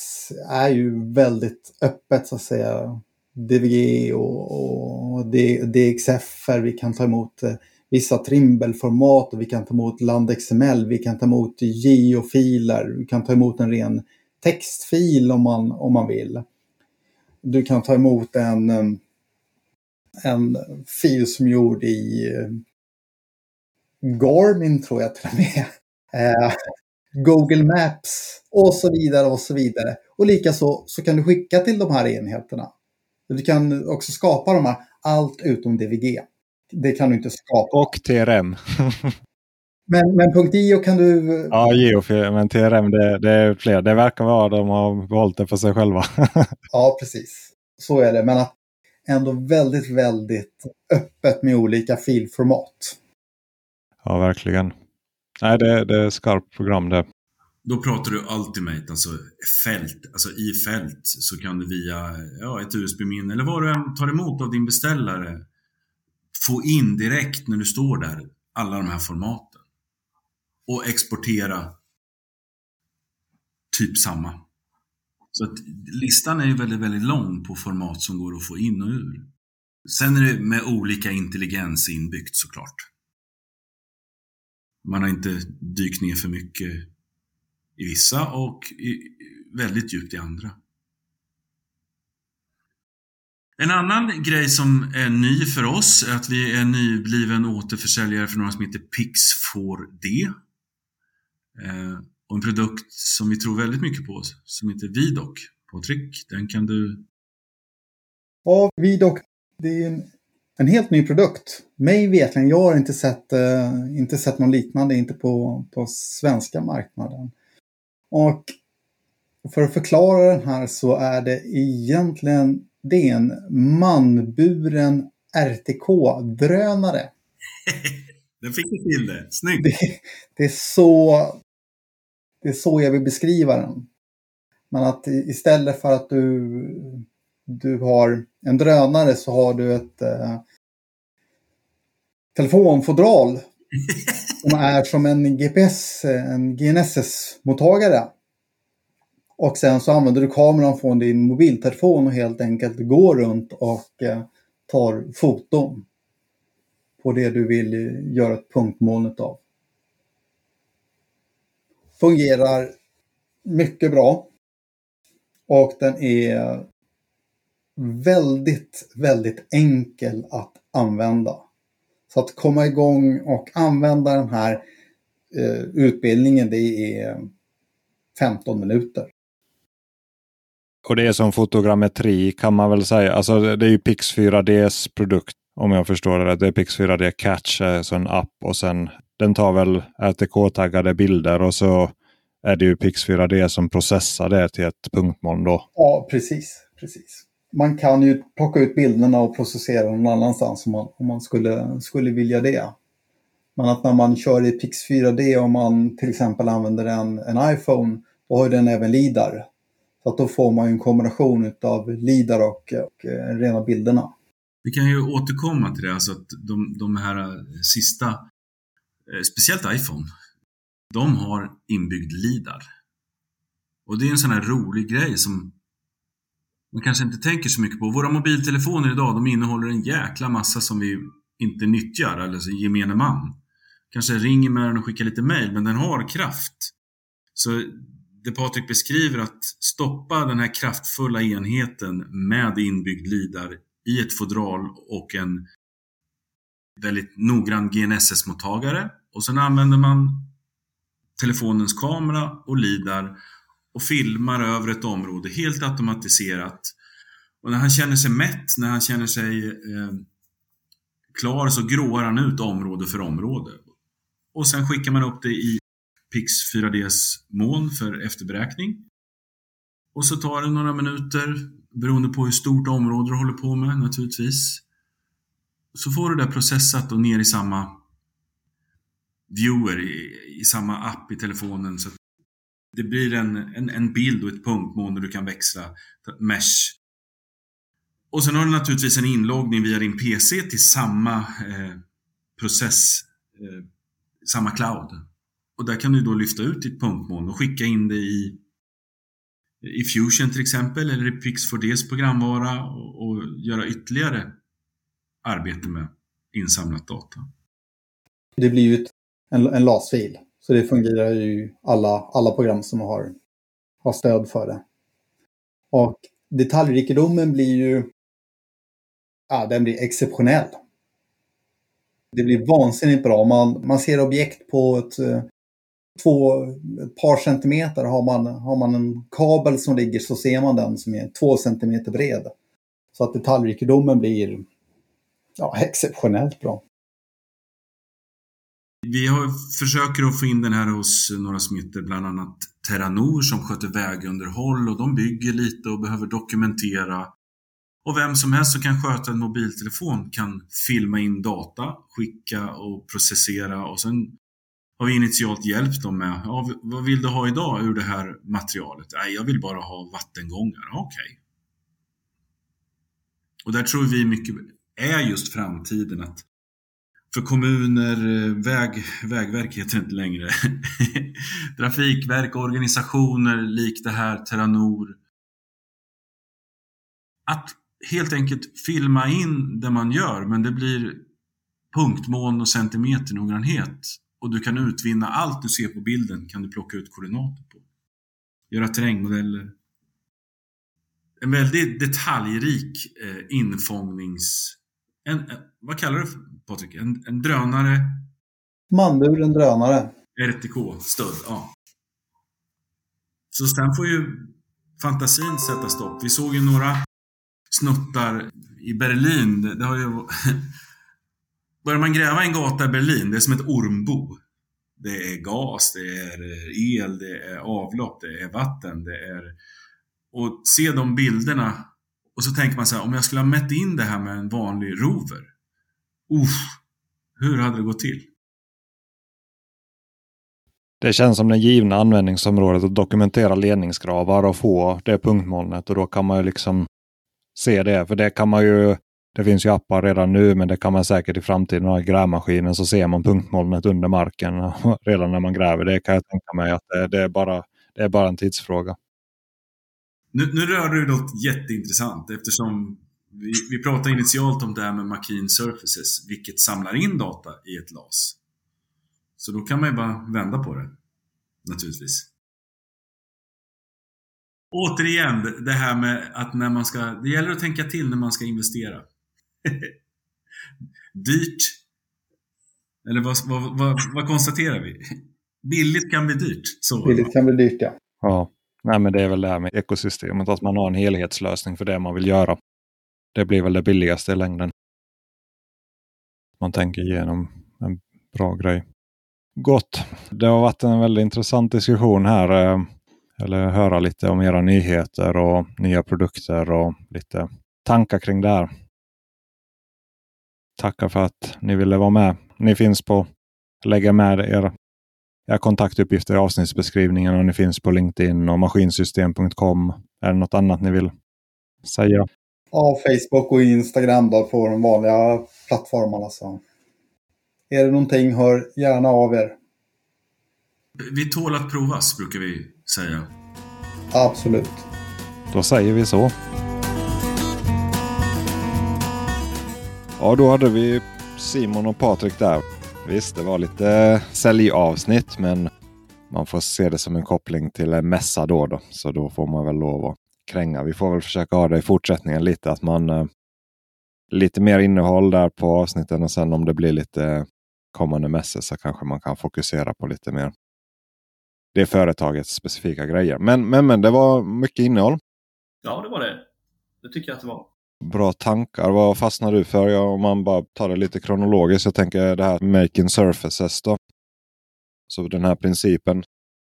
är ju väldigt öppet så att säga. DVG och, och DXF. Vi kan ta emot eh, vissa Trimble-format och vi kan ta emot LandXML. Vi kan ta emot geofiler. Vi kan ta emot en ren textfil om man, om man vill. Du kan ta emot en, eh, en fil som är gjord i eh, Garmin tror jag till och med. Google Maps och så vidare och så vidare. Och likaså så kan du skicka till de här enheterna. Du kan också skapa de här, allt utom DVG. Det kan du inte skapa. Och TRM. men, men .io kan du... Ja, Geofil, men TRM det, det, är fler. Det verkar vara de har behållit det för sig själva. ja, precis. Så är det. Men att ändå väldigt, väldigt öppet med olika filformat. Ja, verkligen. Nej, det, det är skarpt program det. Då pratar du Ultimate, alltså fält. Alltså i fält så kan du via ja, ett USB-minne eller vad du än tar emot av din beställare få in direkt när du står där alla de här formaten. Och exportera typ samma. Så att listan är ju väldigt, väldigt lång på format som går att få in och ur. Sen är det med olika intelligens inbyggt såklart. Man har inte dykt ner för mycket i vissa och väldigt djupt i andra. En annan grej som är ny för oss är att vi är nybliven återförsäljare för några som heter Pix4D. Eh, och en produkt som vi tror väldigt mycket på som heter Vidoc. Patrik, den kan du... Ja, Vidoc, det är en, en helt ny produkt. Mig vetligen, jag har inte sett, eh, inte sett någon liknande, inte på, på svenska marknaden. Och för att förklara den här så är det egentligen det är en manburen RTK-drönare. Den fick du till det. Snyggt! Det, det, är så, det är så jag vill beskriva den. Men att istället för att du, du har en drönare så har du ett eh, telefonfodral som är som en GPS, en GNSS-mottagare. Och sen så använder du kameran från din mobiltelefon och helt enkelt går runt och eh, tar foton på det du vill göra ett punktmoln av. Fungerar mycket bra. Och den är väldigt, väldigt enkel att använda. Så att komma igång och använda den här eh, utbildningen, det är 15 minuter. Och det är som fotogrammetri kan man väl säga. Alltså det är ju Pix 4Ds produkt om jag förstår det rätt. Det är Pix 4D Catch, alltså en app och sen den tar väl RTK-taggade bilder och så är det ju Pix 4D som processar det till ett punktmoln då. Ja, precis. precis man kan ju plocka ut bilderna och processera dem någon annanstans om man, om man skulle, skulle vilja det. Men att när man kör i Pix 4D och man till exempel använder en, en iPhone, då har den även LIDAR. Så att då får man en kombination av LIDAR och, och eh, rena bilderna. Vi kan ju återkomma till det, alltså att de, de här eh, sista, eh, speciellt iPhone, de har inbyggd LIDAR. Och det är en sån här rolig grej som man kanske inte tänker så mycket på. Våra mobiltelefoner idag, de innehåller en jäkla massa som vi inte nyttjar, eller alltså gemene man. Kanske ringer med den och skickar lite mail, men den har kraft. Så det Patrik beskriver, att stoppa den här kraftfulla enheten med inbyggd lidar i ett fodral och en väldigt noggrann GNSS-mottagare. Och sen använder man telefonens kamera och lidar och filmar över ett område helt automatiserat. Och när han känner sig mätt, när han känner sig eh, klar så gråar han ut område för område. Och sen skickar man upp det i Pix 4Ds moln för efterberäkning. Och så tar det några minuter, beroende på hur stort område du håller på med naturligtvis. Så får du det processat och ner i samma viewer, i, i samma app i telefonen. Så det blir en, en, en bild och ett punktmål där du kan växla mesh. Och sen har du naturligtvis en inloggning via din PC till samma eh, process, eh, samma cloud. Och där kan du då lyfta ut ditt punktmoln och skicka in det i, i Fusion till exempel, eller i Pix4Ds programvara och, och göra ytterligare arbete med insamlat data. Det blir ju en, en LAS-fil. Så det fungerar ju alla, alla program som har, har stöd för det. Och detaljrikedomen blir ju ja, den blir exceptionell. Det blir vansinnigt bra. Man, man ser objekt på ett, eh, två, ett par centimeter. Har man, har man en kabel som ligger så ser man den som är två centimeter bred. Så att detaljrikedomen blir ja, exceptionellt bra. Vi har, försöker att få in den här hos några som heter bland annat Terranor som sköter vägunderhåll och de bygger lite och behöver dokumentera. Och vem som helst som kan sköta en mobiltelefon kan filma in data, skicka och processera och sen har vi initialt hjälpt dem med, ja, vad vill du ha idag ur det här materialet? Nej, jag vill bara ha vattengångar. Okej. Okay. Och där tror vi mycket är just framtiden att för kommuner, eh, väg, Vägverket heter det inte längre, trafikverk, organisationer likt det här, Terranor. Att helt enkelt filma in det man gör, men det blir punktmån och centimeternoggrannhet. Och du kan utvinna allt du ser på bilden, kan du plocka ut koordinater på. Göra terrängmodeller. En väldigt detaljrik eh, infångnings en, vad kallar du Patrik? En, en drönare? Manburen drönare. RTK-stöd, ja. Så sen får ju fantasin sätta stopp. Vi såg ju några snuttar i Berlin. Det har ju... Börjar man gräva en gata i Berlin, det är som ett ormbo. Det är gas, det är el, det är avlopp, det är vatten, det är... Och se de bilderna och så tänker man så här, om jag skulle ha mätt in det här med en vanlig rover. Uff, hur hade det gått till? Det känns som det givna användningsområdet att dokumentera ledningsgravar och få det punktmolnet. Och då kan man ju liksom se det. För det kan man ju, det finns ju appar redan nu, men det kan man säkert i framtiden ha i grävmaskinen så ser man punktmolnet under marken redan när man gräver. Det kan jag tänka mig att det, är, bara, det är bara en tidsfråga. Nu, nu rör du något jätteintressant eftersom vi, vi pratade initialt om det här med Machine Surfaces, vilket samlar in data i ett LAS. Så då kan man ju bara vända på det, naturligtvis. Återigen, det här med att när man ska, det gäller att tänka till när man ska investera. dyrt. Eller vad, vad, vad, vad, konstaterar vi? Billigt kan bli dyrt. Så, Billigt kan bli dyrt, ja. Ja. Nej, men det är väl det här med ekosystemet, att man har en helhetslösning för det man vill göra. Det blir väl det billigaste i längden. Man tänker igenom en bra grej. Gott. Det har varit en väldigt intressant diskussion här. Eh, eller höra lite om era nyheter och nya produkter och lite tankar kring det här. Tackar för att ni ville vara med. Ni finns på lägga med er jag har kontaktuppgifter i avsnittsbeskrivningen och ni finns på LinkedIn och maskinsystem.com. Är det något annat ni vill säga? Ja, Facebook och Instagram då på de vanliga plattformarna. Så. Är det någonting, hör gärna av er. Vi tål att provas, brukar vi säga. Absolut. Då säger vi så. Ja, då hade vi Simon och Patrik där. Visst, det var lite säljavsnitt men man får se det som en koppling till en mässa då, då. Så då får man väl lov att kränga. Vi får väl försöka ha det i fortsättningen lite att man eh, lite mer innehåll där på avsnitten och sen om det blir lite kommande mässor så kanske man kan fokusera på lite mer det företagets specifika grejer. Men, men, men det var mycket innehåll. Ja, det var det. Det tycker jag att det var. Bra tankar. Vad fastnar du för? Ja, om man bara tar det lite kronologiskt. Jag tänker det här Making Surfaces då. Så den här principen.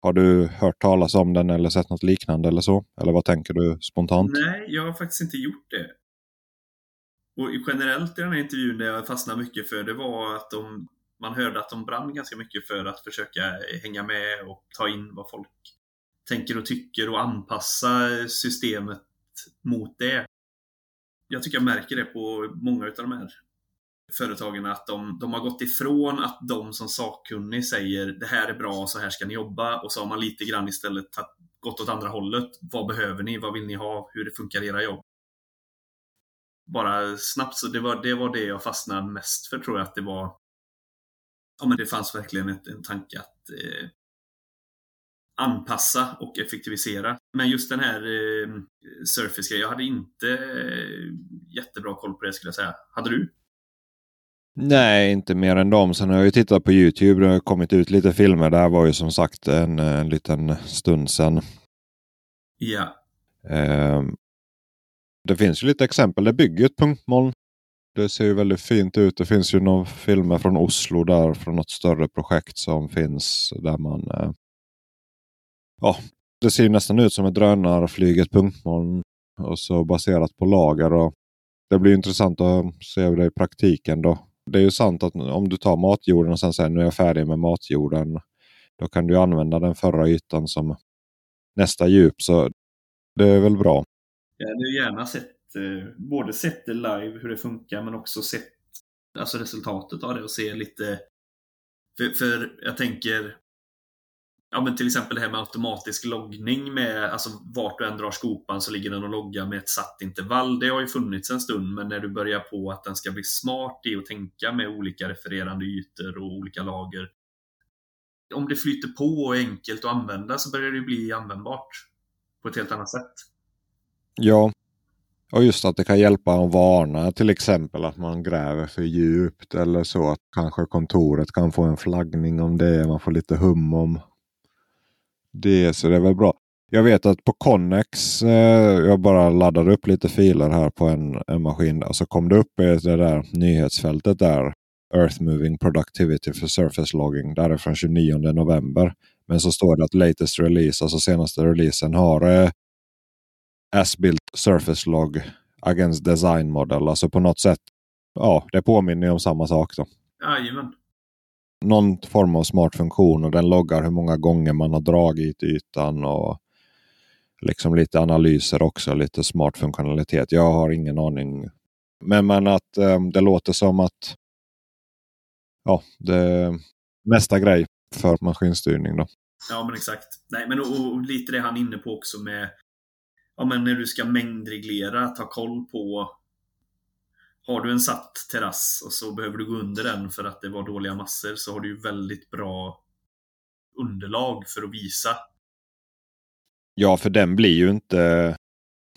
Har du hört talas om den eller sett något liknande eller så? Eller vad tänker du spontant? Nej, jag har faktiskt inte gjort det. Och generellt i den här intervjun det jag fastnade mycket för det var att de, man hörde att de brann ganska mycket för att försöka hänga med och ta in vad folk tänker och tycker och anpassa systemet mot det. Jag tycker jag märker det på många av de här företagen att de, de har gått ifrån att de som sakkunnig säger det här är bra, så här ska ni jobba och så har man lite grann istället gått åt andra hållet. Vad behöver ni? Vad vill ni ha? Hur det funkar era jobb? Bara snabbt, så det var, det var det jag fastnade mest för tror jag att det var. Ja men det fanns verkligen ett, en tanke att eh, anpassa och effektivisera. Men just den här eh, Surface jag hade inte eh, jättebra koll på det skulle jag säga. Hade du? Nej, inte mer än dem. Sen har jag ju tittat på Youtube. Det har kommit ut lite filmer. Det här var ju som sagt en, en liten stund sedan. Ja. Eh, det finns ju lite exempel. Det bygger ett punktmoln. Det ser ju väldigt fint ut. Det finns ju några filmer från Oslo där från något större projekt som finns där man eh, Ja, det ser nästan ut som ett drönarflyget punktmoln. Och så baserat på lager. Och det blir intressant att se det i praktiken då. Det är ju sant att om du tar matjorden och sen säger nu är jag färdig med matjorden. Då kan du använda den förra ytan som nästa djup. Så det är väl bra. Jag hade gärna sett eh, både sett det live hur det funkar men också sett alltså resultatet av det och se lite för, för jag tänker ja, men till exempel det här med automatisk loggning med alltså vart du än drar skopan så ligger den och loggar med ett satt intervall. Det har ju funnits en stund, men när du börjar på att den ska bli smart i att tänka med olika refererande ytor och olika lager. Om det flyter på och är enkelt att använda så börjar det bli användbart på ett helt annat sätt. Ja, och just att det kan hjälpa att varna till exempel att man gräver för djupt eller så. Att kanske kontoret kan få en flaggning om det. Man får lite hum om det, så det är väl bra. Jag vet att på Connex, eh, jag bara laddade upp lite filer här på en, en maskin. Och så kom det upp i det där nyhetsfältet där. Earth Moving Productivity for Surface Logging. Där är från 29 november. Men så står det att latest release, alltså senaste releasen har eh, as-built surface log against design model. Alltså på något sätt, ja, det påminner om samma sak. då. Jajamän någon form av smart funktion och den loggar hur många gånger man har dragit ytan och liksom lite analyser också, lite smart funktionalitet. Jag har ingen aning. Men, men att eh, det låter som att ja, det är nästa grej för maskinstyrning. Då. Ja, men exakt. Nej, men och, och lite det han är inne på också med ja, men när du ska mängdreglera, ta koll på har du en satt terrass och så behöver du gå under den för att det var dåliga massor så har du ju väldigt bra underlag för att visa. Ja, för den blir ju inte...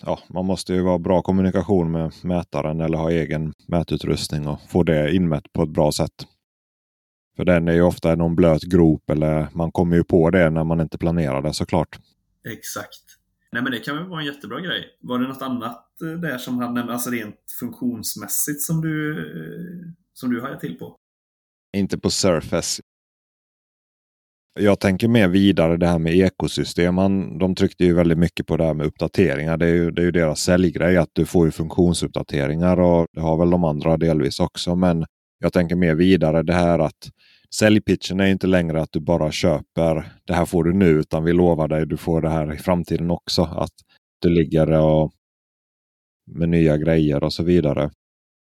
Ja, man måste ju vara bra kommunikation med mätaren eller ha egen mätutrustning och få det inmätt på ett bra sätt. För den är ju ofta någon blöt grop eller man kommer ju på det när man inte planerar det såklart. Exakt. Nej men det kan väl vara en jättebra grej. Var det något annat eh, där som han nämnde, alltså rent funktionsmässigt som du, eh, som du hajade till på? Inte på Surface. Jag tänker mer vidare det här med ekosystem. Han, de tryckte ju väldigt mycket på det här med uppdateringar. Det är ju, det är ju deras säljgrej att du får ju funktionsuppdateringar och det har väl de andra delvis också. Men jag tänker mer vidare det här att säljpitchen är inte längre att du bara köper det här får du nu utan vi lovar dig du får det här i framtiden också. Att du ligger och med nya grejer och så vidare.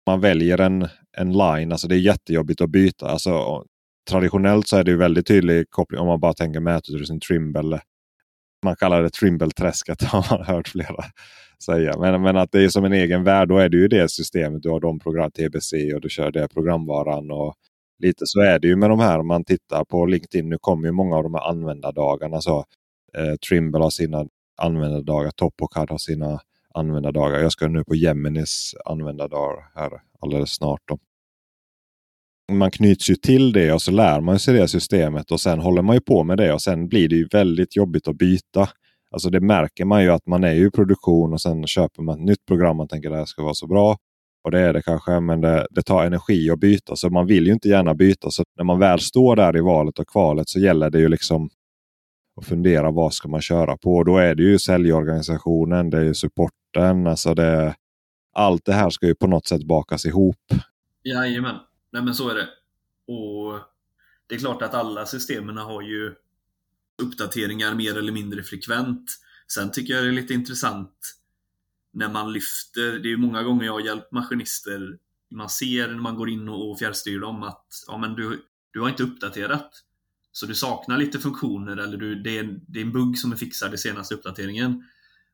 Man väljer en, en line, alltså det är jättejobbigt att byta. Alltså, traditionellt så är det väldigt tydlig koppling om man bara tänker mätutrustning Trimble. Man kallar det Trimble-träsket har man hört flera säga. Men, men att det är som en egen värld. Då är det ju det systemet. Du har de program, TBC och du kör det programvaran. Och lite så är det ju med de här. Om man tittar på LinkedIn. Nu kommer ju många av de här användardagarna. Så, eh, Trimble har sina användardagar. Topocad har sina användardagar. Jag ska nu på Geminis användardagar här alldeles snart. Då. man knyts ju till det och så lär man sig det systemet och sen håller man ju på med det och sen blir det ju väldigt jobbigt att byta. Alltså det märker man ju att man är i produktion och sen köper man ett nytt program. och tänker att det här ska vara så bra. Och det är det kanske, men det, det, tar energi att byta. Så man vill ju inte gärna byta. Så när man väl står där i valet och kvalet så gäller det ju liksom att fundera vad ska man köra på. Och då är det ju säljorganisationen, det är ju supporten. Alltså det, allt det här ska ju på något sätt bakas ihop. Jajamän, Nej, men så är det. Och det är klart att alla systemen har ju uppdateringar mer eller mindre frekvent. Sen tycker jag det är lite intressant när man lyfter, det är många gånger jag har hjälpt maskinister, man ser när man går in och fjärrstyr dem att ja, men du, du har inte uppdaterat. Så du saknar lite funktioner eller du, det, är, det är en bugg som är fixad i senaste uppdateringen.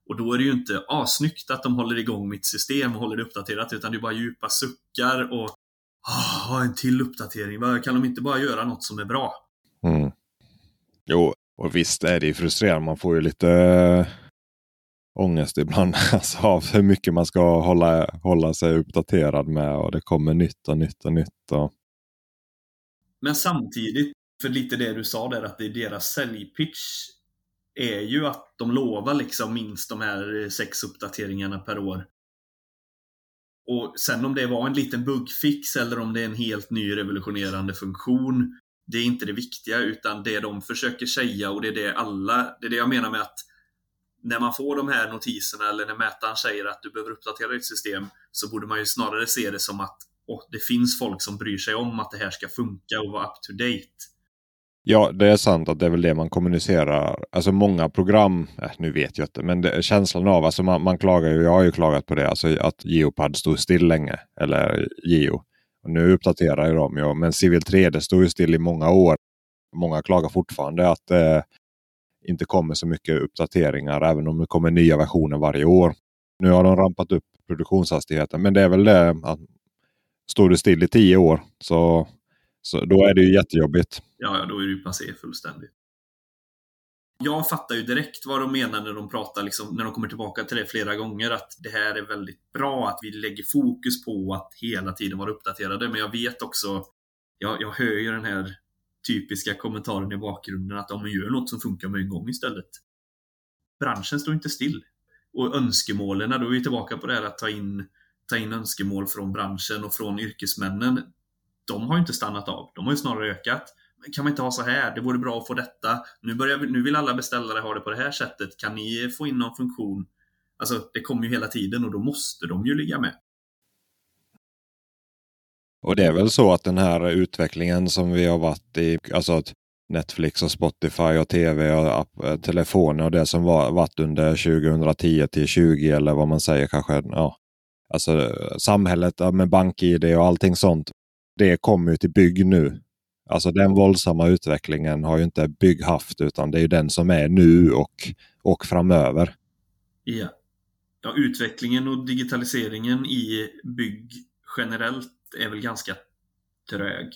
Och då är det ju inte asnyggt att de håller igång mitt system och håller det uppdaterat utan det är bara djupa suckar och Ah, en till uppdatering. Kan de inte bara göra något som är bra? Mm. Jo, och visst är det frustrerande. Man får ju lite ångest ibland alltså, av hur mycket man ska hålla, hålla sig uppdaterad med. Och det kommer nytt och nytt och nytt. Och... Men samtidigt, för lite det du sa där, att det är deras säljpitch är ju att de lovar liksom minst de här sex uppdateringarna per år. Och sen om det var en liten bugfix eller om det är en helt ny revolutionerande funktion, det är inte det viktiga utan det de försöker säga och det är det alla, det är det jag menar med att när man får de här notiserna eller när mätaren säger att du behöver uppdatera ditt system så borde man ju snarare se det som att oh, det finns folk som bryr sig om att det här ska funka och vara up to date. Ja, det är sant att det är väl det man kommunicerar. Alltså många program, äh, nu vet jag inte, men det, känslan av, alltså man, man, klagar ju, jag har ju klagat på det, alltså att Geopad stod still länge, eller Geo. Och nu uppdaterar ju de ju, men Civil 3, det stod ju still i många år. Många klagar fortfarande att eh, inte kommer så mycket uppdateringar, även om det kommer nya versioner varje år. Nu har de rampat upp produktionshastigheten, men det är väl det att står du still i tio år så, så då är det ju jättejobbigt. Ja, ja, då är det ju passé fullständigt. Jag fattar ju direkt vad de menar när de pratar, liksom, när de kommer tillbaka till det flera gånger, att det här är väldigt bra, att vi lägger fokus på att hela tiden vara uppdaterade. Men jag vet också, jag, jag hör ju den här typiska kommentaren i bakgrunden att om man gör något som funkar med en gång istället. Branschen står inte still. Och önskemålen, då är vi tillbaka på det här att ta in, ta in önskemål från branschen och från yrkesmännen. De har ju inte stannat av, de har ju snarare ökat kan man inte ha så här? Det vore bra att få detta. Nu, börjar, nu vill alla beställare ha det på det här sättet. Kan ni få in någon funktion? Alltså, det kommer ju hela tiden och då måste de ju ligga med. Och det är väl så att den här utvecklingen som vi har varit i, alltså att Netflix och Spotify och tv och app, eh, telefoner och det som var, varit under 2010 till 20 eller vad man säger kanske. Ja, alltså samhället med BankID och allting sånt. Det kommer ju till bygg nu. Alltså den våldsamma utvecklingen har ju inte bygg haft utan det är ju den som är nu och, och framöver. Ja. ja, utvecklingen och digitaliseringen i bygg generellt är väl ganska trög.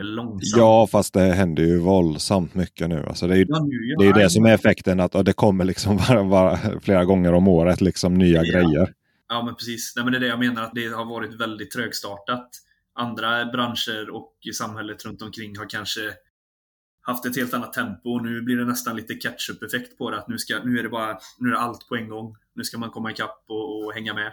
Eller långsam. Ja, fast det händer ju våldsamt mycket nu. Alltså det är ju ja, nu, det, är det som är effekten, att det kommer liksom bara, bara flera gånger om året liksom nya ja. grejer. Ja, men precis. Nej, men det är det jag menar, att det har varit väldigt trögstartat andra branscher och samhället runt omkring har kanske haft ett helt annat tempo och nu blir det nästan lite catch-up-effekt på det. Att nu, ska, nu är det bara nu är det allt på en gång. Nu ska man komma ikapp och, och hänga med.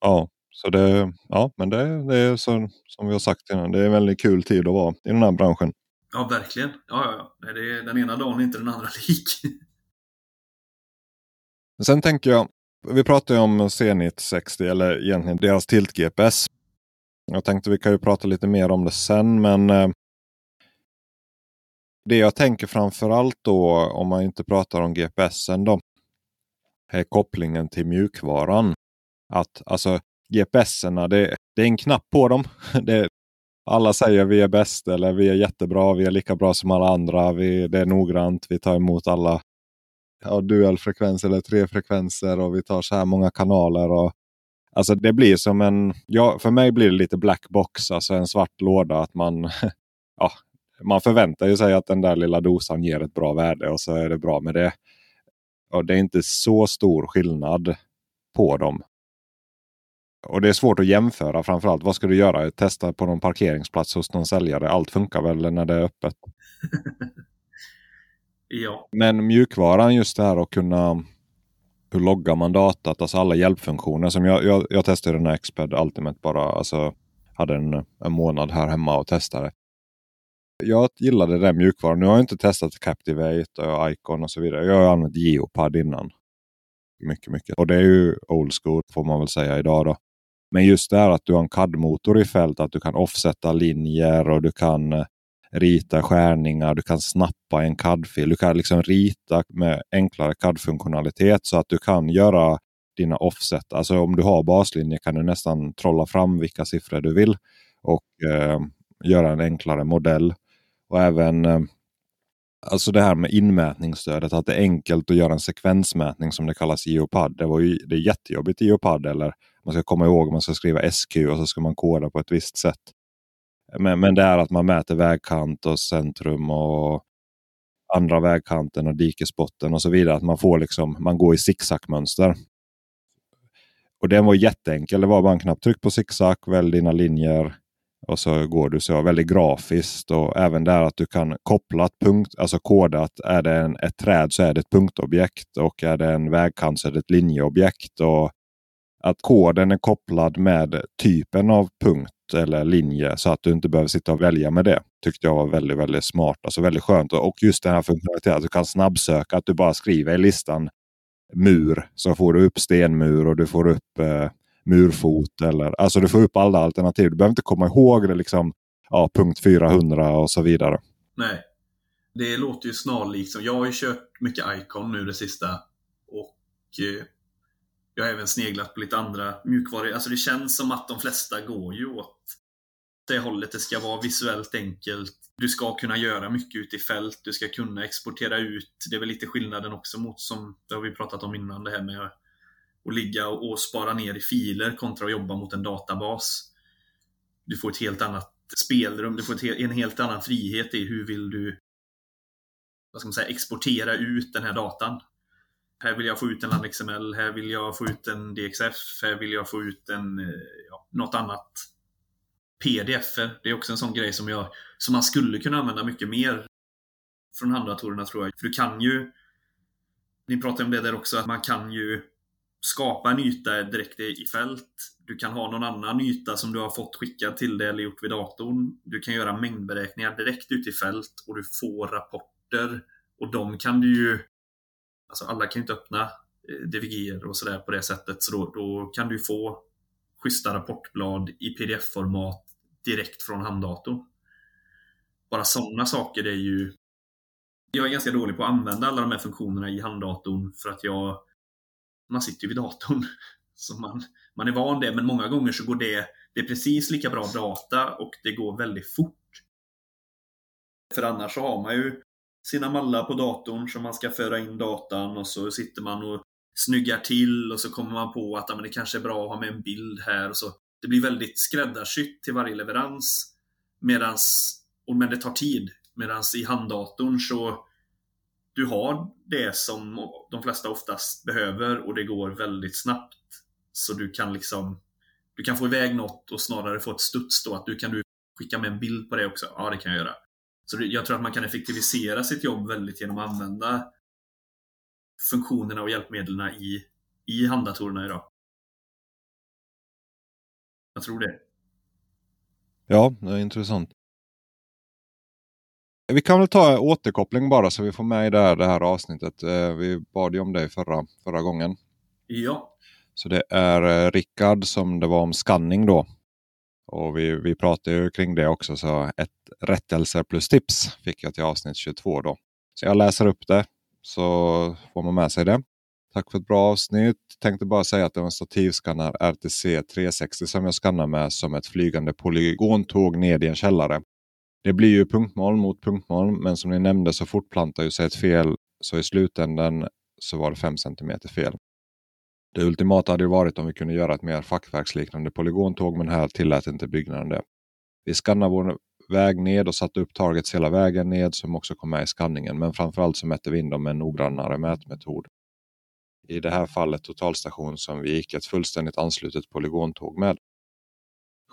Ja, så det, ja, men det, det är så, som vi har sagt innan. Det är en väldigt kul tid att vara i den här branschen. Ja, verkligen. Ja, ja, ja. Det är, den ena dagen inte den andra lik. Sen tänker jag, vi pratar ju om Zenit 60 eller egentligen deras Tilt-GPS. Jag tänkte vi kan ju prata lite mer om det sen men eh, det jag tänker framförallt då om man inte pratar om GPSen då är kopplingen till mjukvaran. Att alltså GPSerna, det, det är en knapp på dem. Det, alla säger vi är bäst eller vi är jättebra, vi är lika bra som alla andra, vi, det är noggrant, vi tar emot alla ja, dualfrekvenser eller tre frekvenser och vi tar så här många kanaler. Och Alltså det blir som en, ja, för mig blir det lite black box, alltså en svart låda. att man, ja, man förväntar sig att den där lilla dosan ger ett bra värde och så är det bra med det. Och Det är inte så stor skillnad på dem. Och det är svårt att jämföra framförallt. Vad ska du göra? Testa på någon parkeringsplats hos någon säljare. Allt funkar väl när det är öppet. ja. Men mjukvaran just det här att kunna hur loggar man datat? Alltså alla hjälpfunktioner. som Jag, jag, jag testade den här Xped Ultimate bara. Alltså, hade en, en månad här hemma och testade. Jag gillade den mjukvaran. Nu har jag inte testat Captivate och Icon och så vidare. Jag har använt Geopad innan. Mycket, mycket. Och det är ju old school får man väl säga idag då. Men just det här att du har en CAD-motor i fält, att du kan offsätta linjer och du kan eh, rita skärningar, du kan snappa en CAD-fil. Du kan liksom rita med enklare CAD-funktionalitet så att du kan göra dina offset. Alltså om du har baslinjer kan du nästan trolla fram vilka siffror du vill och eh, göra en enklare modell. Och även eh, alltså det här med inmätningsstödet, att det är enkelt att göra en sekvensmätning som det kallas i Geopad. Det, var ju, det är jättejobbigt i Geopad eller man ska komma ihåg att man ska skriva SQ och så ska man koda på ett visst sätt. Men, men det är att man mäter vägkant och centrum och andra vägkanten och dikesbotten och så vidare. Att man får liksom, man går i zigzagmönster. Och den var jätteenkel. Det var bara en knapptryck på zigzag, välj dina linjer och så går du så. Väldigt grafiskt och även där att du kan koppla ett punkt, alltså koda att är det en, ett träd så är det ett punktobjekt och är det en vägkant så är det ett linjeobjekt. Och att koden är kopplad med typen av punkt eller linje så att du inte behöver sitta och välja med det. Tyckte jag var väldigt, väldigt smart. Alltså väldigt skönt. Och just den här funktionaliteten att du kan snabbsöka. Att du bara skriver i listan mur så får du upp stenmur och du får upp eh, murfot. Eller, alltså du får upp alla alternativ. Du behöver inte komma ihåg det liksom ja, punkt 400 och så vidare. Nej. Det låter ju snarlikt. Jag har ju kört mycket Icon nu det sista. Och eh, jag har även sneglat på lite andra mjukvaror. Alltså det känns som att de flesta går ju åt det hållet. Det ska vara visuellt enkelt. Du ska kunna göra mycket ute i fält. Du ska kunna exportera ut. Det är väl lite skillnaden också mot som det har vi pratat om innan. Det här med att ligga och spara ner i filer kontra att jobba mot en databas. Du får ett helt annat spelrum. Du får en helt annan frihet i hur vill du vad ska man säga, exportera ut den här datan. Här vill jag få ut en LandXML, här vill jag få ut en DXF, här vill jag få ut en, eh, ja, något annat. pdf det är också en sån grej som, jag, som man skulle kunna använda mycket mer från handdatorerna tror jag. För du kan ju, ni pratade om det där också, att man kan ju skapa en yta direkt i fält. Du kan ha någon annan yta som du har fått skickad till dig eller gjort vid datorn. Du kan göra mängdberäkningar direkt ute i fält och du får rapporter. Och de kan du ju Alltså alla kan ju inte öppna eh, DVG och sådär på det sättet. Så då, då kan du få schyssta rapportblad i pdf-format direkt från handdatorn. Bara sådana saker är ju... Jag är ganska dålig på att använda alla de här funktionerna i handdatorn för att jag... Man sitter ju vid datorn. Så man, man är van det, men många gånger så går det... Det är precis lika bra data och det går väldigt fort. För annars så har man ju sina mallar på datorn som man ska föra in datan och så sitter man och snyggar till och så kommer man på att men det kanske är bra att ha med en bild här. Och så. Det blir väldigt skräddarsytt till varje leverans. Medans, men det tar tid. Medan i handdatorn så du har det som de flesta oftast behöver och det går väldigt snabbt. Så du kan liksom du kan få iväg något och snarare få ett studs då att du kan du skicka med en bild på det också. Ja, det kan jag göra. Så jag tror att man kan effektivisera sitt jobb väldigt genom att använda funktionerna och hjälpmedlen i, i handdatorerna idag. Jag tror det. Ja, det är intressant. Vi kan väl ta återkoppling bara så vi får med i det här, det här avsnittet. Eh, vi bad ju om det förra, förra gången. Ja. Så det är eh, Rickard som det var om scanning då. Och vi, vi pratade ju kring det också. Så ett rättelse plus tips fick jag till avsnitt 22 då. Så jag läser upp det så får man med sig det. Tack för ett bra avsnitt. Tänkte bara säga att det var en stativskannar RTC 360 som jag skannar med som ett flygande polygontåg ned i en källare. Det blir ju punktmål mot punktmål men som ni nämnde så fortplantar ju sig ett fel så i slutändan så var det 5 cm fel. Det ultimata hade ju varit om vi kunde göra ett mer fackverksliknande polygontåg men här tillät inte byggnaden det. Vi skannade vår väg ned och satte upp targets hela vägen ned som också kom med i skanningen men framförallt så mätte vi in dem med en noggrannare mätmetod. i det här fallet totalstation som vi gick ett fullständigt anslutet polygontåg med.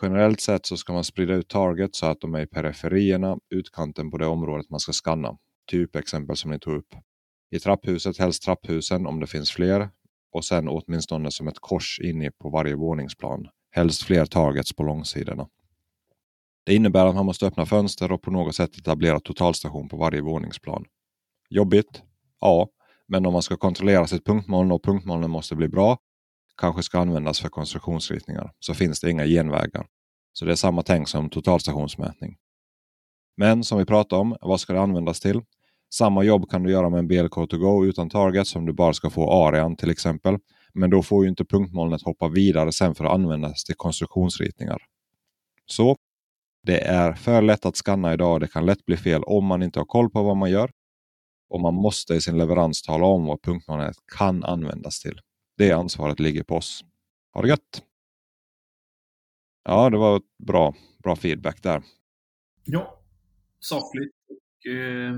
Generellt sett så ska man sprida ut target så att de är i periferierna, utkanten på det området man ska skanna. Typexempel som ni tog upp. I trapphuset helst trapphusen om det finns fler och sen åtminstone som ett kors in på varje våningsplan. Helst fler targets på långsidorna. Det innebär att man måste öppna fönster och på något sätt etablera totalstation på varje våningsplan. Jobbigt? Ja, men om man ska kontrollera sitt punktmoln och punktmolnen måste bli bra, kanske ska användas för konstruktionsritningar, så finns det inga genvägar. Så det är samma tänk som totalstationsmätning. Men som vi pratade om, vad ska det användas till? Samma jobb kan du göra med en BLK2Go utan target som du bara ska få arean till exempel. Men då får ju inte punktmolnet hoppa vidare sen för att användas till konstruktionsritningar. Så det är för lätt att skanna idag. Det kan lätt bli fel om man inte har koll på vad man gör. Och man måste i sin leverans tala om vad punktmolnet kan användas till. Det ansvaret ligger på oss. Ha det gött! Ja, det var bra, bra feedback där. Ja, sakligt och eh,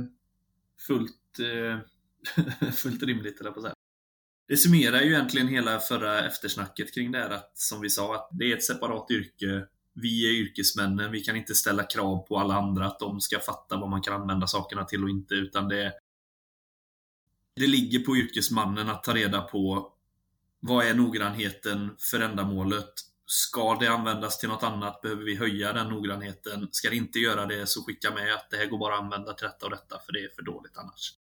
fullt, eh, fullt rimligt, eller på säga. Det summerar ju egentligen hela förra eftersnacket kring det här att, som vi sa, att det är ett separat yrke. Vi är yrkesmännen, vi kan inte ställa krav på alla andra att de ska fatta vad man kan använda sakerna till och inte, utan det, det ligger på yrkesmannen att ta reda på vad är noggrannheten för ändamålet? Ska det användas till något annat? Behöver vi höja den noggrannheten? Ska det inte göra det så skicka med att det här går bara att använda till detta och detta för det är för dåligt annars.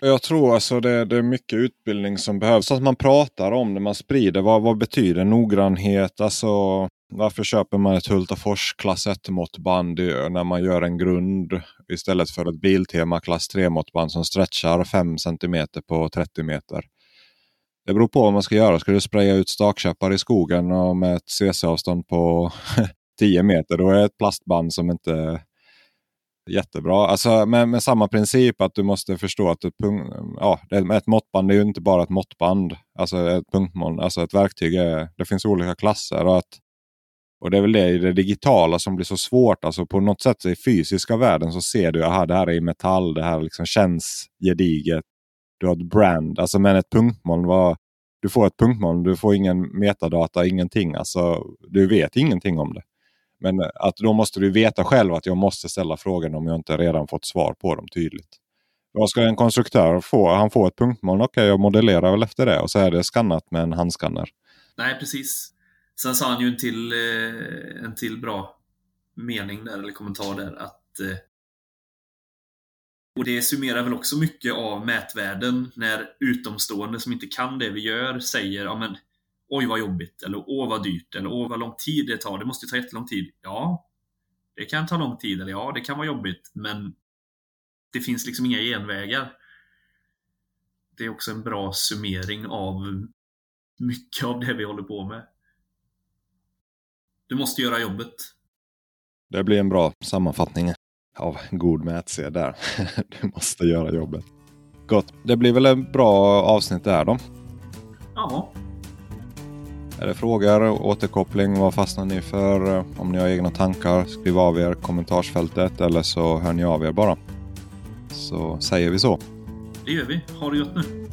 Jag tror alltså det, det, är mycket utbildning som behövs. Att man pratar om det, man sprider. Vad, vad betyder noggrannhet? Alltså, varför köper man ett Hultafors klass 1 måttband när man gör en grund istället för ett Biltema klass 3 måttband som stretchar 5 cm på 30 meter? Det beror på vad man ska göra. Ska du spraya ut stakkäppar i skogen och med ett CC-avstånd på 10 meter, då är det ett plastband som inte är jättebra. Alltså med, med samma princip att du måste förstå att ett, ja, ett måttband är ju inte bara ett måttband. Alltså ett punktmål, alltså ett verktyg. Är, det finns olika klasser. Och, att, och det är väl det i det digitala som blir så svårt. Alltså på något sätt i fysiska världen så ser du att det här är i metall. Det här liksom känns gediget du har ett brand. Alltså men ett punktmoln, var, du får ett punktmoln, du får ingen metadata, ingenting. Alltså, du vet ingenting om det. Men eh, att då måste du veta själv att jag måste ställa frågan om jag inte redan fått svar på dem tydligt. Vad ska en konstruktör få? Han får ett punktmoln, okej okay, jag modellerar väl efter det och så är det skannat med en handskanner. Nej precis. Sen sa han ju en till, eh, en till bra mening där, eller kommentar där, att eh, och det summerar väl också mycket av mätvärden när utomstående som inte kan det vi gör säger ja men Oj vad jobbigt, eller åh vad dyrt, eller åh vad lång tid det tar. Det måste ta jättelång tid. Ja, det kan ta lång tid, eller ja, det kan vara jobbigt, men det finns liksom inga genvägar. Det är också en bra summering av mycket av det vi håller på med. Du måste göra jobbet. Det blir en bra sammanfattning av god mätsed där. du måste göra jobbet. Gott. Det blir väl en bra avsnitt där då? Ja. Är det frågor, återkoppling, vad fastnar ni för? Om ni har egna tankar, skriv av er kommentarsfältet eller så hör ni av er bara. Så säger vi så. Det gör vi. Ha det gott nu.